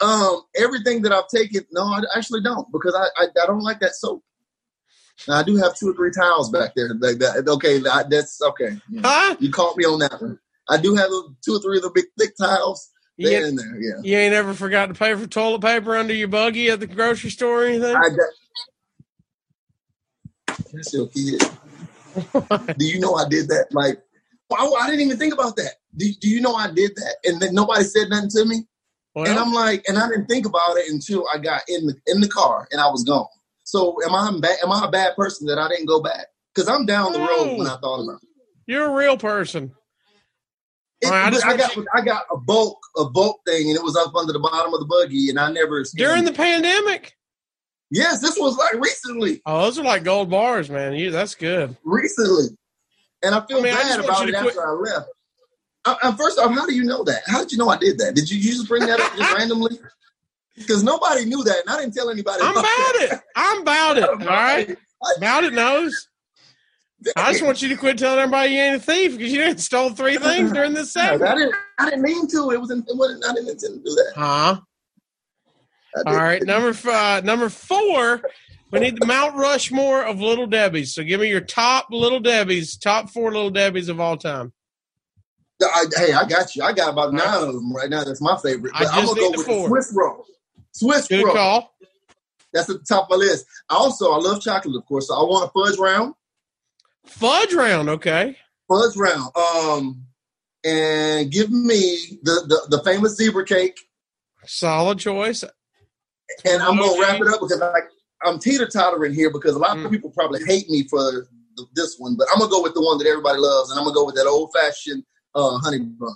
um, everything that I've taken, no, I actually don't because I I, I don't like that soap. Now, I do have two or three towels back there. Like that. Okay, that, that's okay. Yeah. Huh? You caught me on that one. I do have a- two or three of the big thick towels. You, They're in there. Yeah. you ain't ever forgot to pay for toilet paper under your buggy at the grocery store or anything? I got. That's your kid. do you know I did that? Like, I, I didn't even think about that. Do, do you know I did that? And then nobody said nothing to me. and I'm like, and I didn't think about it until I got in the in the car and I was gone. So am I bad? Am I a bad person that I didn't go back? Because I'm down the road when I thought about it. you're a real person. It- right, I just I, got you- I got a bulk a bulk thing and it was up under the bottom of the buggy and I never During the pandemic? yes this was like recently Oh, those are like gold bars, man. You that's good. recently and I feel I mean, bad want about it after quit- I left. I, I, first off, how do you know that? How did you know I did that? Did you, you just bring that up just randomly? Because nobody knew that, and I didn't tell anybody. I'm about about it. I'm about it. All right. About it knows. I just want you to quit telling everybody you ain't a thief because you didn't stole three things during this I didn't. I didn't mean to. It was. In, it wasn't. I didn't intend to do that. Huh? All right, right. Number five, uh, number four. We need the Mount Rushmore of Little Debbie's. So give me your top Little Debbie's, top four Little Debbie's of all time. I, hey, I got you. I got about nine of them right now. That's my favorite. I But I'm gonna go with four. Swiss roll. Swiss Good roll. call. That's at the top of my list. Also, I love chocolate, of course. So I want a fudge round. Fudge round. Okay. Fudge round. Um, and give me the the, the famous zebra cake. Solid choice. And I'm gonna wrap it up because like I'm teeter tottering here because a lot Mm. of people probably hate me for the, this one, but I'm gonna go with the one that everybody loves, and I'm gonna go with that old fashioned uh, honey bun.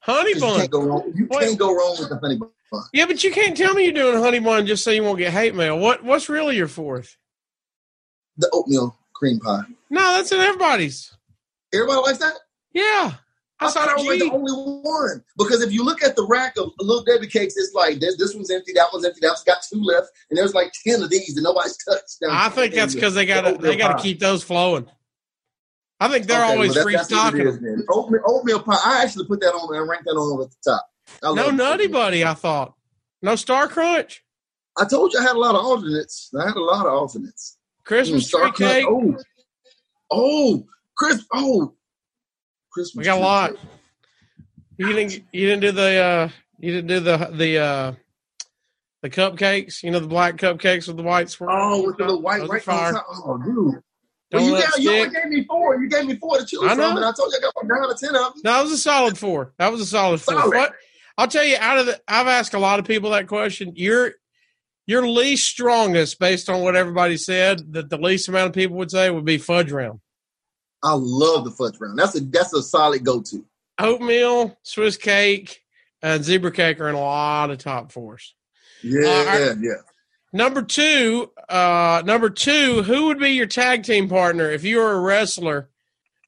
Honey 'Cause You bun. can't go wrong. You can't go wrong with the honey bun. Yeah, but you can't tell me you're doing honey bun just so you won't get hate mail. What What's really your fourth? The oatmeal cream pie. No, that's in everybody's. Everybody likes that. Yeah. I That's thought I was the only one because if you look at the rack of little Debbie cakes, it's like this, this one's empty, that one's empty, that one's got two left, and there's like ten of these that nobody's touched. I think that's because they got to they got to keep those flowing. I think they're Okay, always well, that- that's restocking them. Oatmeal, oatmeal pie. I actually put that on and ranked that on at the top. I No Nutty. Buddy, I thought. No Star Crunch. I told you I had a lot of alternates. I had a lot of alternates. Christmas Mm, Star tree cake. Oh, oh, Chris. Oh, Christmas. We got a lot. You didn't you didn't do the uh you didn't do the the uh the cupcakes, you know the black cupcakes with the white swirl. Oh, with the little white right fire. Oh, dude. Don't Well, you, got, you only gave me four. You gave me four to choose I know. from, and I told you I got nine or ten of them. No, that was a solid four. That was a solid four. Solid. What I'll tell you, out of the I've asked a lot of people that question. Your your least strongest, based on what everybody said, that the least amount of people would say would be fudge round. I love the fudge round. That's a that's a solid go to. Oatmeal, Swiss cake, and zebra cake are in a lot of top fours. Yeah, Uh, yeah, yeah. Number two, uh, number two, who would be your tag team partner if you were a wrestler?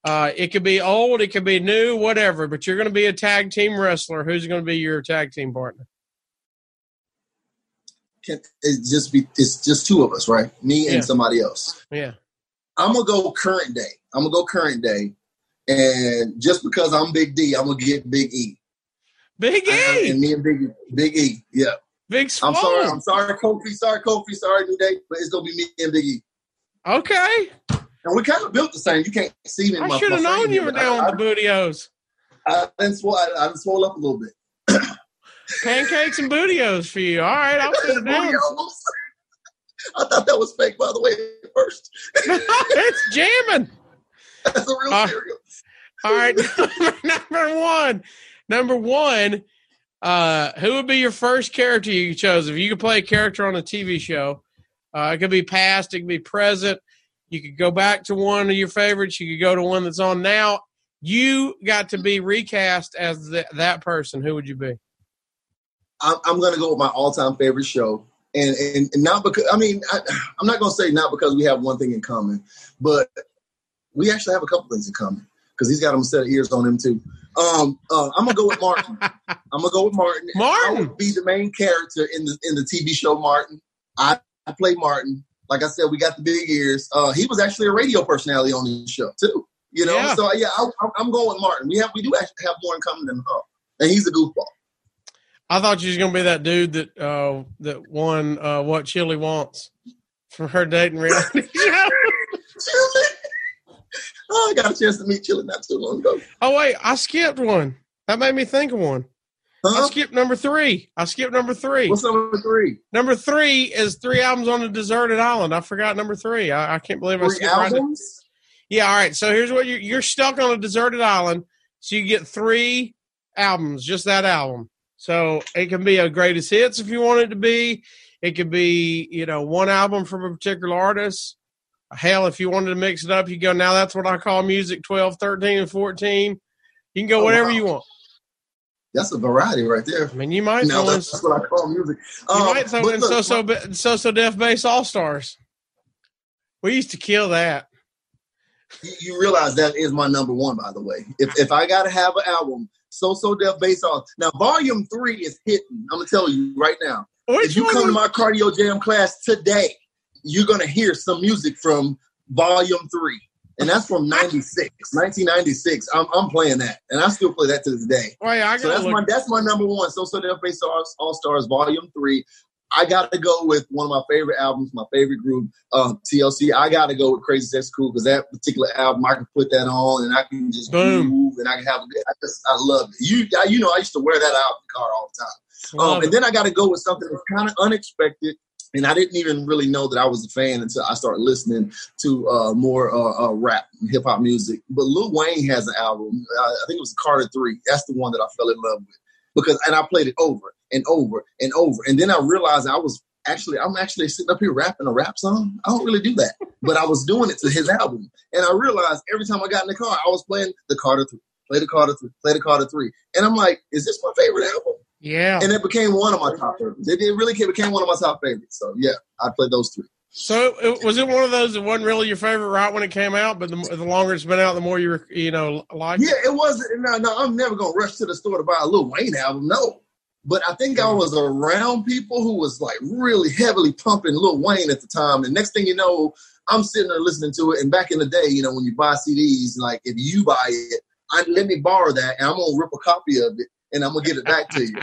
Uh, it could be old, it could be new, whatever, but you're going to be a tag team wrestler. Who's going to be your tag team partner? Can it just be? It's just two of us, right? Me and Yeah. somebody else. Yeah. I'm gonna go current day. I'm gonna go current day, and just because I'm Big D, I'm gonna get Big E. Big I- E. and me and Big E. Big E. Yeah. Big I'm sorry. I'm sorry, Kofi. Sorry, Kofi. Sorry, New Day. But it's gonna be me and Big E. Okay. And we kind of built the same. You can't see me. I should have known you were down I, with the Booty-O's. I, I, done swole, I, I done swole up a little bit. Pancakes and Booty-O's for you. All right, I'll put it down. I thought that was fake, by the way. First, it's jamming. That's a real uh, cereal. All right, number one. Number one. Uh, who would be your first character you chose if you could play a character on a TV show? Uh, it could be past, it could be present. You could go back to one of your favorites. You could go to one that's on now. You got to be recast as the, that person. Who would you be? I'm, I'm going to go with my all-time favorite show, and and, and not because I mean I, am not going to say not because we have one thing in common, but we actually have a couple things in common because he's got a set of ears on him too. Um, uh, I'm gonna go with Martin. I'm gonna go with Martin. Martin I would be the main character in the in the TV show Martin. I, I play Martin. Like I said, we got the big ears. Uh, he was actually a radio personality on the show too. You know, yeah. so yeah, I, am going with Martin. We have we do actually have more in common than her, and he's a goofball. I thought she was gonna be that dude that uh, that won uh, what Chilli wants for her dating reality show. oh, I got a chance to meet Chilli not too long ago. Oh wait, I skipped one. That made me think of one. Huh? I skipped number three. I skipped number three. What's number three? Number three is three albums on a deserted island. I forgot number three. I, I can't believe three I skipped albums. Right yeah, all right. So here's what you're you're stuck on a deserted island. So you get three albums, just that album. So it can be a greatest hits if you want it to be. It could be, you know, one album from a particular artist. Hell, if you wanted to mix it up, you go, now that's what I call music 12, 13, and 14. You can go oh, whatever wow. you want. That's a variety right there. I mean, you might now, that's, that's, what I call music. You um, might throw in so so So So Def bass all stars. We used to kill that. You, realize that is my number one, by the way. If if I gotta have an album, So So Def bass all now volume three is hitting. I'm gonna tell you right now. Which if you come to my cardio jam class today, you're gonna hear some music from volume three and that's from 96 1996 i'm, I'm playing that and i still play that to this day oh, yeah, so that's look. my that's my number one So So Def bass all stars volume three I got to go with one of my favorite albums, my favorite group, uh, TLC. I got to go with CrazySexyCool because that particular album, I can put that on and I can just Boom. move and I can have a good. I just I love it. You I, you know I used to wear that out in the car all the time. Um, and then I got to go with something that's kind of unexpected and I didn't even really know that I was a fan until I started listening to uh, more uh, uh, rap and hip hop music. But Lil Wayne has an album. I think it was Carter Three. That's the one that I fell in love with because, and I played it over and over and over. And then I realized I was actually, I'm actually sitting up here rapping a rap song. I don't really do that, but I was doing it to his album. And I realized every time I got in the car, I was playing the Carter Three, play the Carter Three, play the Carter Three, and I'm like, is this my favorite album? Yeah. And it became one of my top favorites. It, it really became one of my top favorites. So yeah, I played those three. So it, was it one of those that wasn't really your favorite right when it came out, but the, the longer it's been out, the more you you know like. Yeah, it wasn't. No, no, I'm never gonna rush to the store to buy a Lil Wayne album. No, but I think I was around people who was like really heavily pumping Lil Wayne at the time, and next thing you know, I'm sitting there listening to it. And back in the day, you know, when you buy CDs, like if you buy it, I, let me borrow that, and I'm gonna rip a copy of it and I'm gonna get it back to you.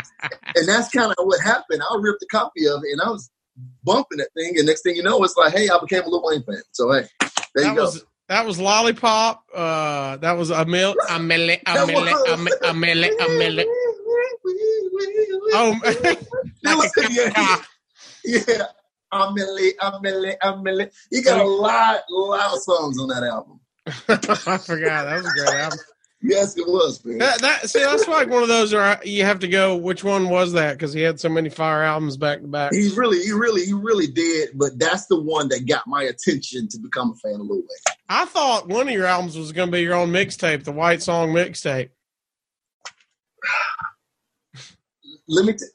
and that's kind of what happened. I ripped a copy of it and I was bumping that thing, and next thing you know, it's like, hey, I became a Lil Wayne fan. So hey, there that you go. Was, that was Lollipop. Uh, that was a mill, a milli, a milli, a milli, a milli. Oh, yeah, yeah. A Milli, Amelie, A Milli. You got a lot, lot of songs on that album. I forgot. That was a great album. Yes, it was, man. That, that see, that's like one of those where you have to go. Which one was that? Because he had so many fire albums back to back. He really, he really, he really did. But that's the one that got my attention to become a fan of Lil Wayne. I thought one of your albums was going to be your own mixtape, the White Song mixtape. Let me. T-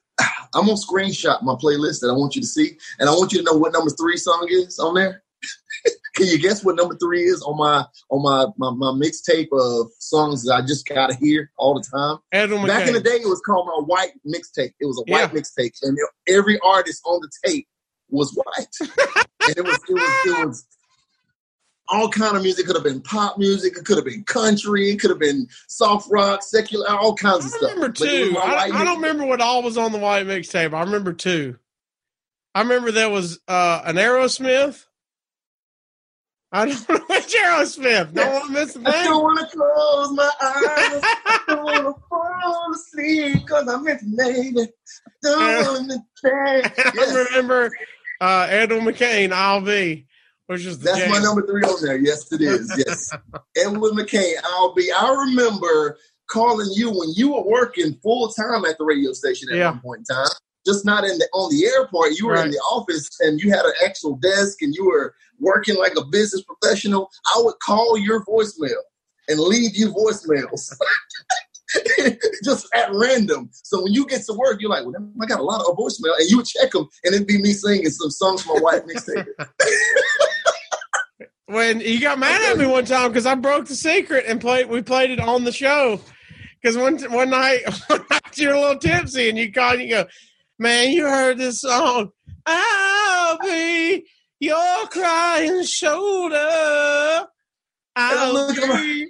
I'm gonna screenshot my playlist that I want you to see, and I want you to know what number three song is on there. Can you guess what number three is on my on my my, my mixtape of songs that I just gotta hear all the time? Back in the day, it was called my white mixtape. It was a white yeah. mixtape, and every artist on the tape was white, and it was it was it was all kind of music. Could have been pop music. It could have been country. It could have been soft rock, secular, all kinds I of stuff. I Remember two. I, I don't remember what all was on the white mixtape. I remember two. I remember there was uh, an Aerosmith. I don't know Aerosmith. Don't want to miss a thing. I don't want to close my eyes. I don't want to fall asleep because I'm intimidated. I don't want to I remember uh, Edwin McCain, I'll be, which is that's jam. my number three on there. Yes, it is. Yes, Edwin McCain, I'll be. I remember calling you when you were working full time at the radio station at Yeah. one point in time. Just not in the on the airport. You were Right. in the office and you had an actual desk and you were working like a business professional. I would call your voicemail and leave you voicemails. just at random. So when you get to work, you're like, well, I got a lot of voicemail, and you would check them, and it'd be me singing some songs my wife mixtape. when you got mad at me one time because I broke the secret and played. We played it on the show because one one night, one night you're a little tipsy and you called and you go, "Man, you heard this song? I'll be your crying shoulder. I'll my- be."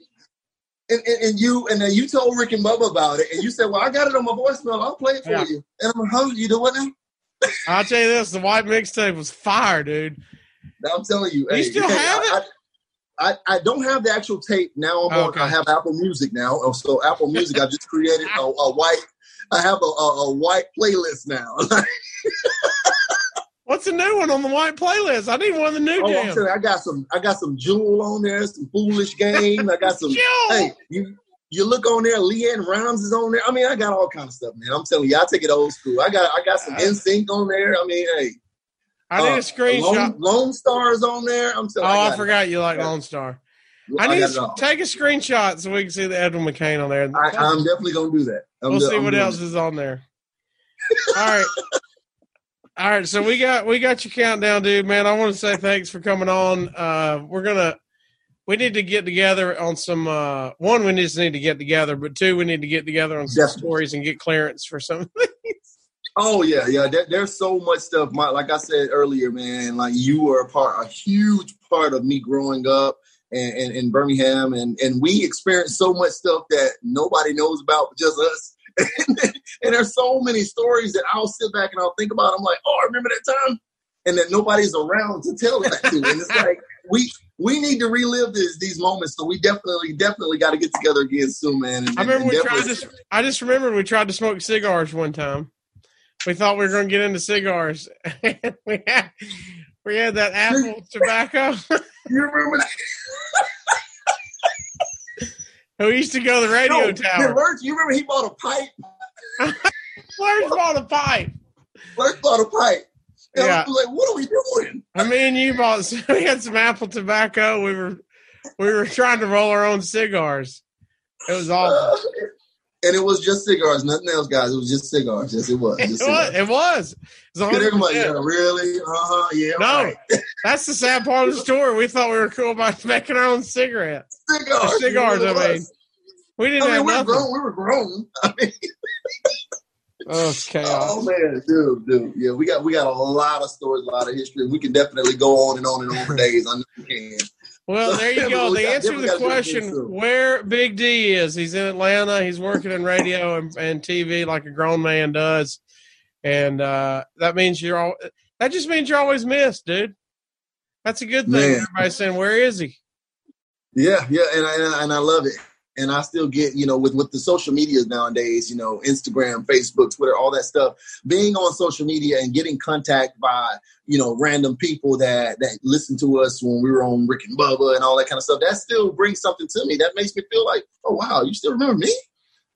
and, and, and you and then you told Rick and Bubba about it, and you said, "Well, I got it on my voicemail. I'll play it for Yeah. you." And I'm like, "How you doing now?" I'll tell you this: the white mixtape was fire, dude. I'm telling you, You hey, still hey, have I, I, I, I don't have the actual tape now. I'm Oh, on, okay. I have Apple Music now, Oh, so Apple Music. I just created a, a white. I have a, a, a white playlist now. What's the new one on the white playlist? I need one of the new oh, jams. I got some. I got some Jewel on there. Some Foolish Game. I got some. Hey, you you look on there, LeAnn Rimes is on there. I mean, I got all kind of stuff, man. I'm telling you, I take it old school. I got I got some NSYNC on there. I mean, hey, I need uh, a screenshot. Lone, Lone Stars on there. I'm oh, telling I, got it. forgot you like Lone Star. I, need to take a screenshot so we can see the Edwin McCain on there. I, I'm definitely gonna do that. I'm we'll do- see I'm what else it. is on there. All right. All right, so we got we got your countdown, dude. Man, I want to say thanks for coming on. Uh, we're gonna we need to get together on some. Uh, one, we just need to get together, but two, we need to get together on some Definitely. stories and get clearance for some. Oh yeah, yeah. There, there's so much stuff. My, like I said earlier, man. Like you were a part, a huge part of me growing up and, and in Birmingham, and and we experienced so much stuff that nobody knows about, but just us. and there's so many stories that I'll sit back and I'll think about. I'm like, oh, I remember that time, and that nobody's around to tell that to. And it's like we we need to relive this these moments. So we definitely definitely got to get together again soon, man. And, I remember we tried to. I just remember we tried to smoke cigars one time. We thought we were going to get into cigars. we had we had that apple tobacco. You remember that? we used to go to the radio No, tower. Lurch, you remember he bought a pipe? Where's bought a pipe? Lurch bought a pipe. And Yeah. I was like, what are we doing? I mean, you bought. We had some apple tobacco. We were we were trying to roll our own cigars. It was awful. And it was just cigars, nothing else, guys. It was just cigars. Yes, it was. It was. It was. It was everybody, yeah, really? Uh-huh, yeah. No, right. that's the sad part of the story. We thought we were cool about making our own cigarettes. Cigars. Cigars, I mean. was. We didn't I mean, have we were nothing. grown. We were grown. I mean, Oh, oh man, dude, dude. Yeah, we got we got a lot of stories, a lot of history. We can definitely go on and on and on for days. I know we can. Well, there you go. The answer to the got to do it question where Big D is, he's in Atlanta. He's working in radio and, and TV like a grown man does. And uh, that means you're all, that just means you're always missed, dude. That's a good thing. Man. Everybody's saying, Where is he? Yeah, yeah, and I, and I love it. And I still get, you know, with with the social medias nowadays, you know, Instagram, Facebook, Twitter, all that stuff. Being on social media and getting contact by, you know, random people that that listen to us when we were on Rick and Bubba and all that kind of stuff. That still brings something to me. That makes me feel like, oh wow, you still remember me?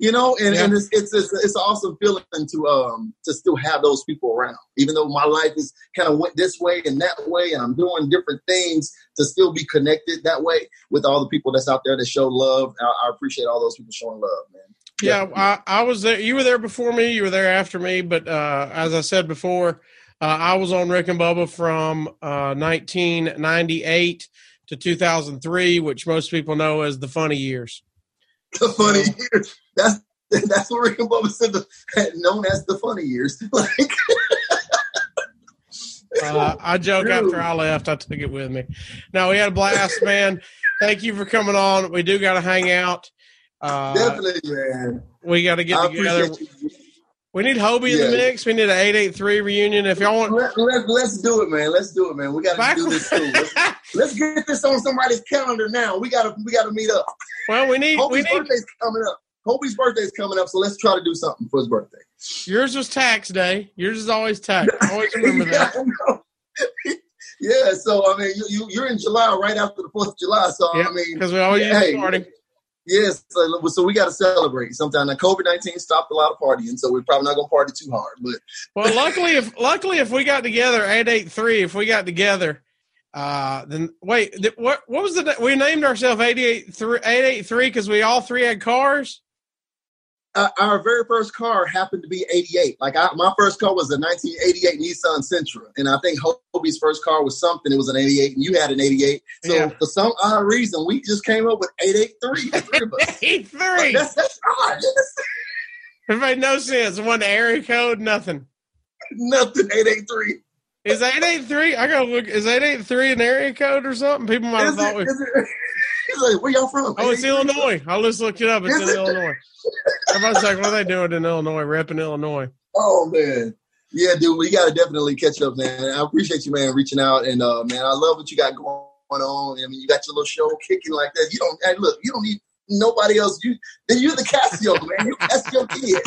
You know, and, Yeah. and it's, it's it's it's an awesome feeling to um to still have those people around, even though my life is kind of went this way and that way, and I'm doing different things to still be connected that way with all the people that's out there that show love. I, I appreciate all those people showing love, man. Yeah, I, I was there. You were there before me. You were there after me. But uh, as I said before, uh, I was on Rick and Bubba from uh, 1998 to 2003, which most people know as the funny years. The funny years. That's that's what Rick and Bubba said. The, known as the funny years. Like Uh, I joke Dude. after I left, I took it with me. No, we had a blast, man. Thank you for coming on. We do got to hang out. Uh, definitely, man. we got to get I together. We need Hobie in the mix. We need an 883 reunion. If y'all want. Let, let, let's do it, man. Let's do it, man. We got to do this too. Let's, let's get this on somebody's calendar now. We got to we got to meet up. well, we need. We Hobie's need. birthday's coming up. Hobie's is coming up, so let's try to do something for his birthday. Yours was tax day. Yours is always tax. Always remember that. Yeah, yeah, so I mean, you, you are in July right after the Fourth of July. So yep, I mean, because we always yeah, hey. Yes, so, so we got to celebrate. Sometime now, COVID nineteen stopped a lot of partying, so we're probably not gonna party too hard. But well, luckily, if luckily if we got together eight eight three, if we got together, uh, then wait, th- what what was the we named ourselves eight eight three eight eight three because we all three had cars uh, our very first car happened to be 88. Like I, my first car was a 1988 Nissan Sentra. And I think Hobie's first car was something. It was an 88 and you had an 88. So yeah. for some odd reason, we just came up with 883. 83. that's, that's odd. it made no sense. One area code, nothing. Nothing. 883. Is 883? I gotta look. Is 883 an area code or something? People might have thought we. He's like, where y'all from? Oh, it's Illinois. I'll just looked it up. It's in Illinois. Everybody's like, what are they doing in Illinois? Repping Illinois. Oh man. Yeah, dude, we gotta definitely catch up, man. I appreciate you, man, reaching out and uh man, I love what you got going on. I mean, you got your little show kicking like that. You don't hey, look, you don't need nobody else. You then you're the Cassio, man. You Cassio kid.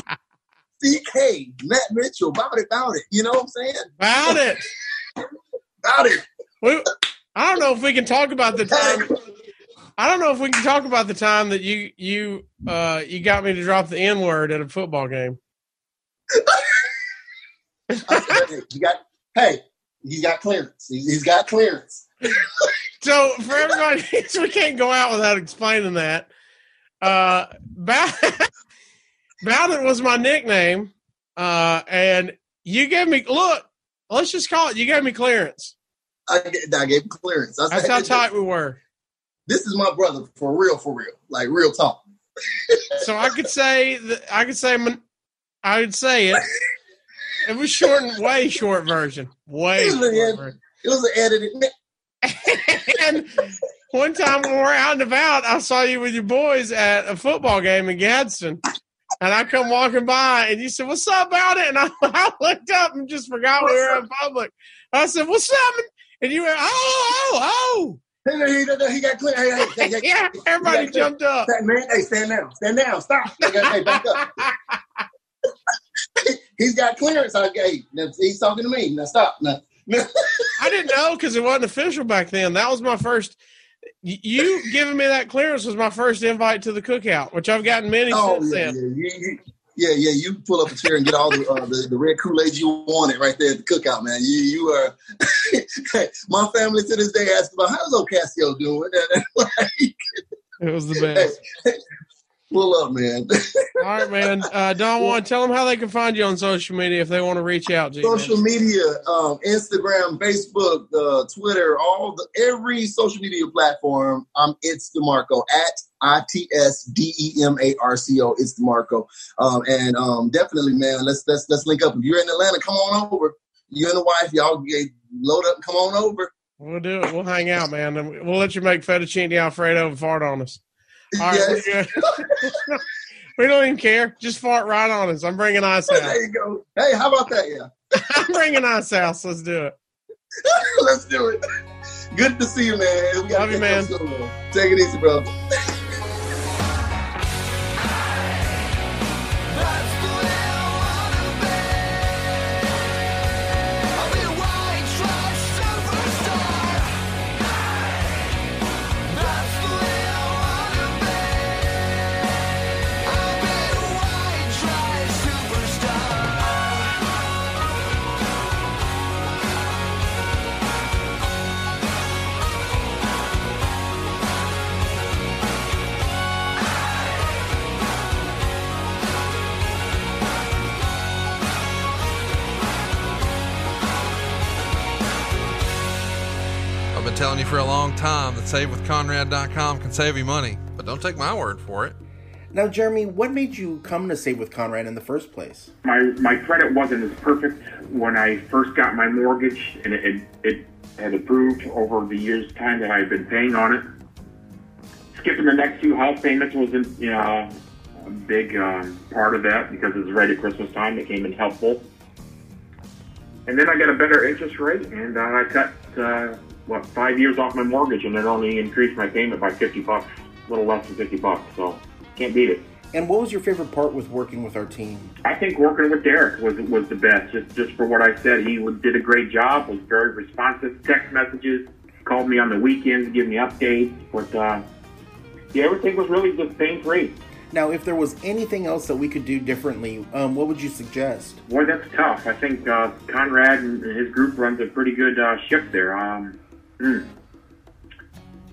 CK, Matt Mitchell, about it, about it. You know what I'm saying? About it. about it. We, I don't know if we can talk about the time I don't know if we can talk about the time that you you uh you got me to drop the N word at a football game. he got hey, he's got clearance. he's got clearance. so for everybody, we can't go out without explaining that. Uh, Bowden was my nickname, uh, and you gave me look. Let's just call it. You gave me clearance. I, I gave clearance. That's how tight we were this is my brother for real, for real, like real talk. so I could say that I could say I would say it. It was short and way short version. Way it was, short version. It was an edited. and one time when we are out and about, I saw you with your boys at a football game in Gadsden. And I come walking by and you said, What's up about it? And I, I looked up and just forgot we were in public. I said, What's up? And you went, Oh, oh, oh. He, he, he got clear. Hey, hey, hey, yeah, everybody jumped up. Hey, man, hey, stand down, stand down, stop. Hey, back up. He's got clearance. I, hey, he's talking to me. Now stop. Now. I didn't know because it wasn't official back then. That was my first. You giving me that clearance was my first invite to the cookout, which I've gotten many oh, since yeah, then. Yeah. You, yeah, yeah, you pull up a chair and get all the uh, the, the, red Kool Aid you wanted right there at the cookout, man. You you are my family to this day asks about how's old Ocasio doing. it was the best. Pull up, man. all right, man. Uh, Don Juan, tell them how they can find you on social media if they want to reach out. G, social media, um, Instagram, Facebook, uh, Twitter, all the every social media platform. I'm it's Demarco at I T S D E M A R C O. It's Demarco. Um, and um, definitely, man, let's let's let's link up. If you're in Atlanta, come on over. You and the wife, y'all get load up, come on over. We'll do it. We'll hang out, man. We'll let you make fettuccine alfredo and fart on us. All right, yes. we don't even care. Just fart right on us. I'm bringing ice out. There you go. Hey, how about that? Yeah. I'm bringing ice house. Let's do it. Let's do it. Good to see you, man. Love you, man. Take it easy, bro. Telling you for a long time that SaveWithConrad.com can save you money, but don't take my word for it. Now, Jeremy, what made you come to Save with Conrad in the first place? My my credit wasn't as perfect when I first got my mortgage, and it, it, it had improved over the years' time that I've been paying on it. Skipping the next two house payments wasn't, you know, a big um, part of that because it was right at Christmas time. It came in helpful. And then I got a better interest rate, and uh, I cut uh, what five years off my mortgage, and it only increased my payment by fifty bucks, a little less than fifty bucks. So can't beat it. And what was your favorite part with working with our team? I think working with Derek was was the best. Just just for what I said, he did a great job. Was very responsive. Text messages, called me on the weekends, give me updates. But uh, yeah, everything was really just pain free. Now, if there was anything else that we could do differently, um, what would you suggest? Boy, that's tough. I think uh, Conrad and his group runs a pretty good uh, ship there. Um, hmm.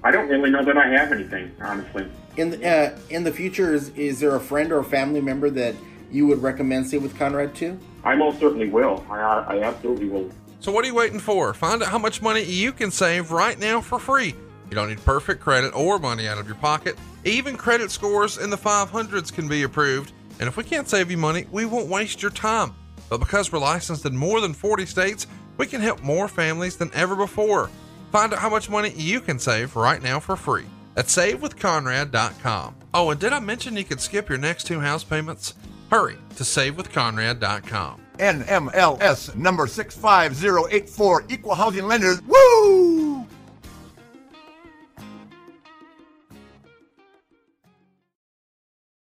I don't really know that I have anything, honestly. In the, uh, in the future, is, is there a friend or a family member that you would recommend Save with Conrad to? I most certainly will. I, I absolutely will. So what are you waiting for? Find out how much money you can save right now for free. You don't need perfect credit or money out of your pocket. Even credit scores in the 500s can be approved. And if we can't save you money, we won't waste your time. But because we're licensed in more than 40 states, we can help more families than ever before. Find out how much money you can save right now for free at savewithconrad.com. Oh, and did I mention you could skip your next two house payments? Hurry to savewithconrad.com. NMLS number 65084, Equal Housing Lenders. Woo!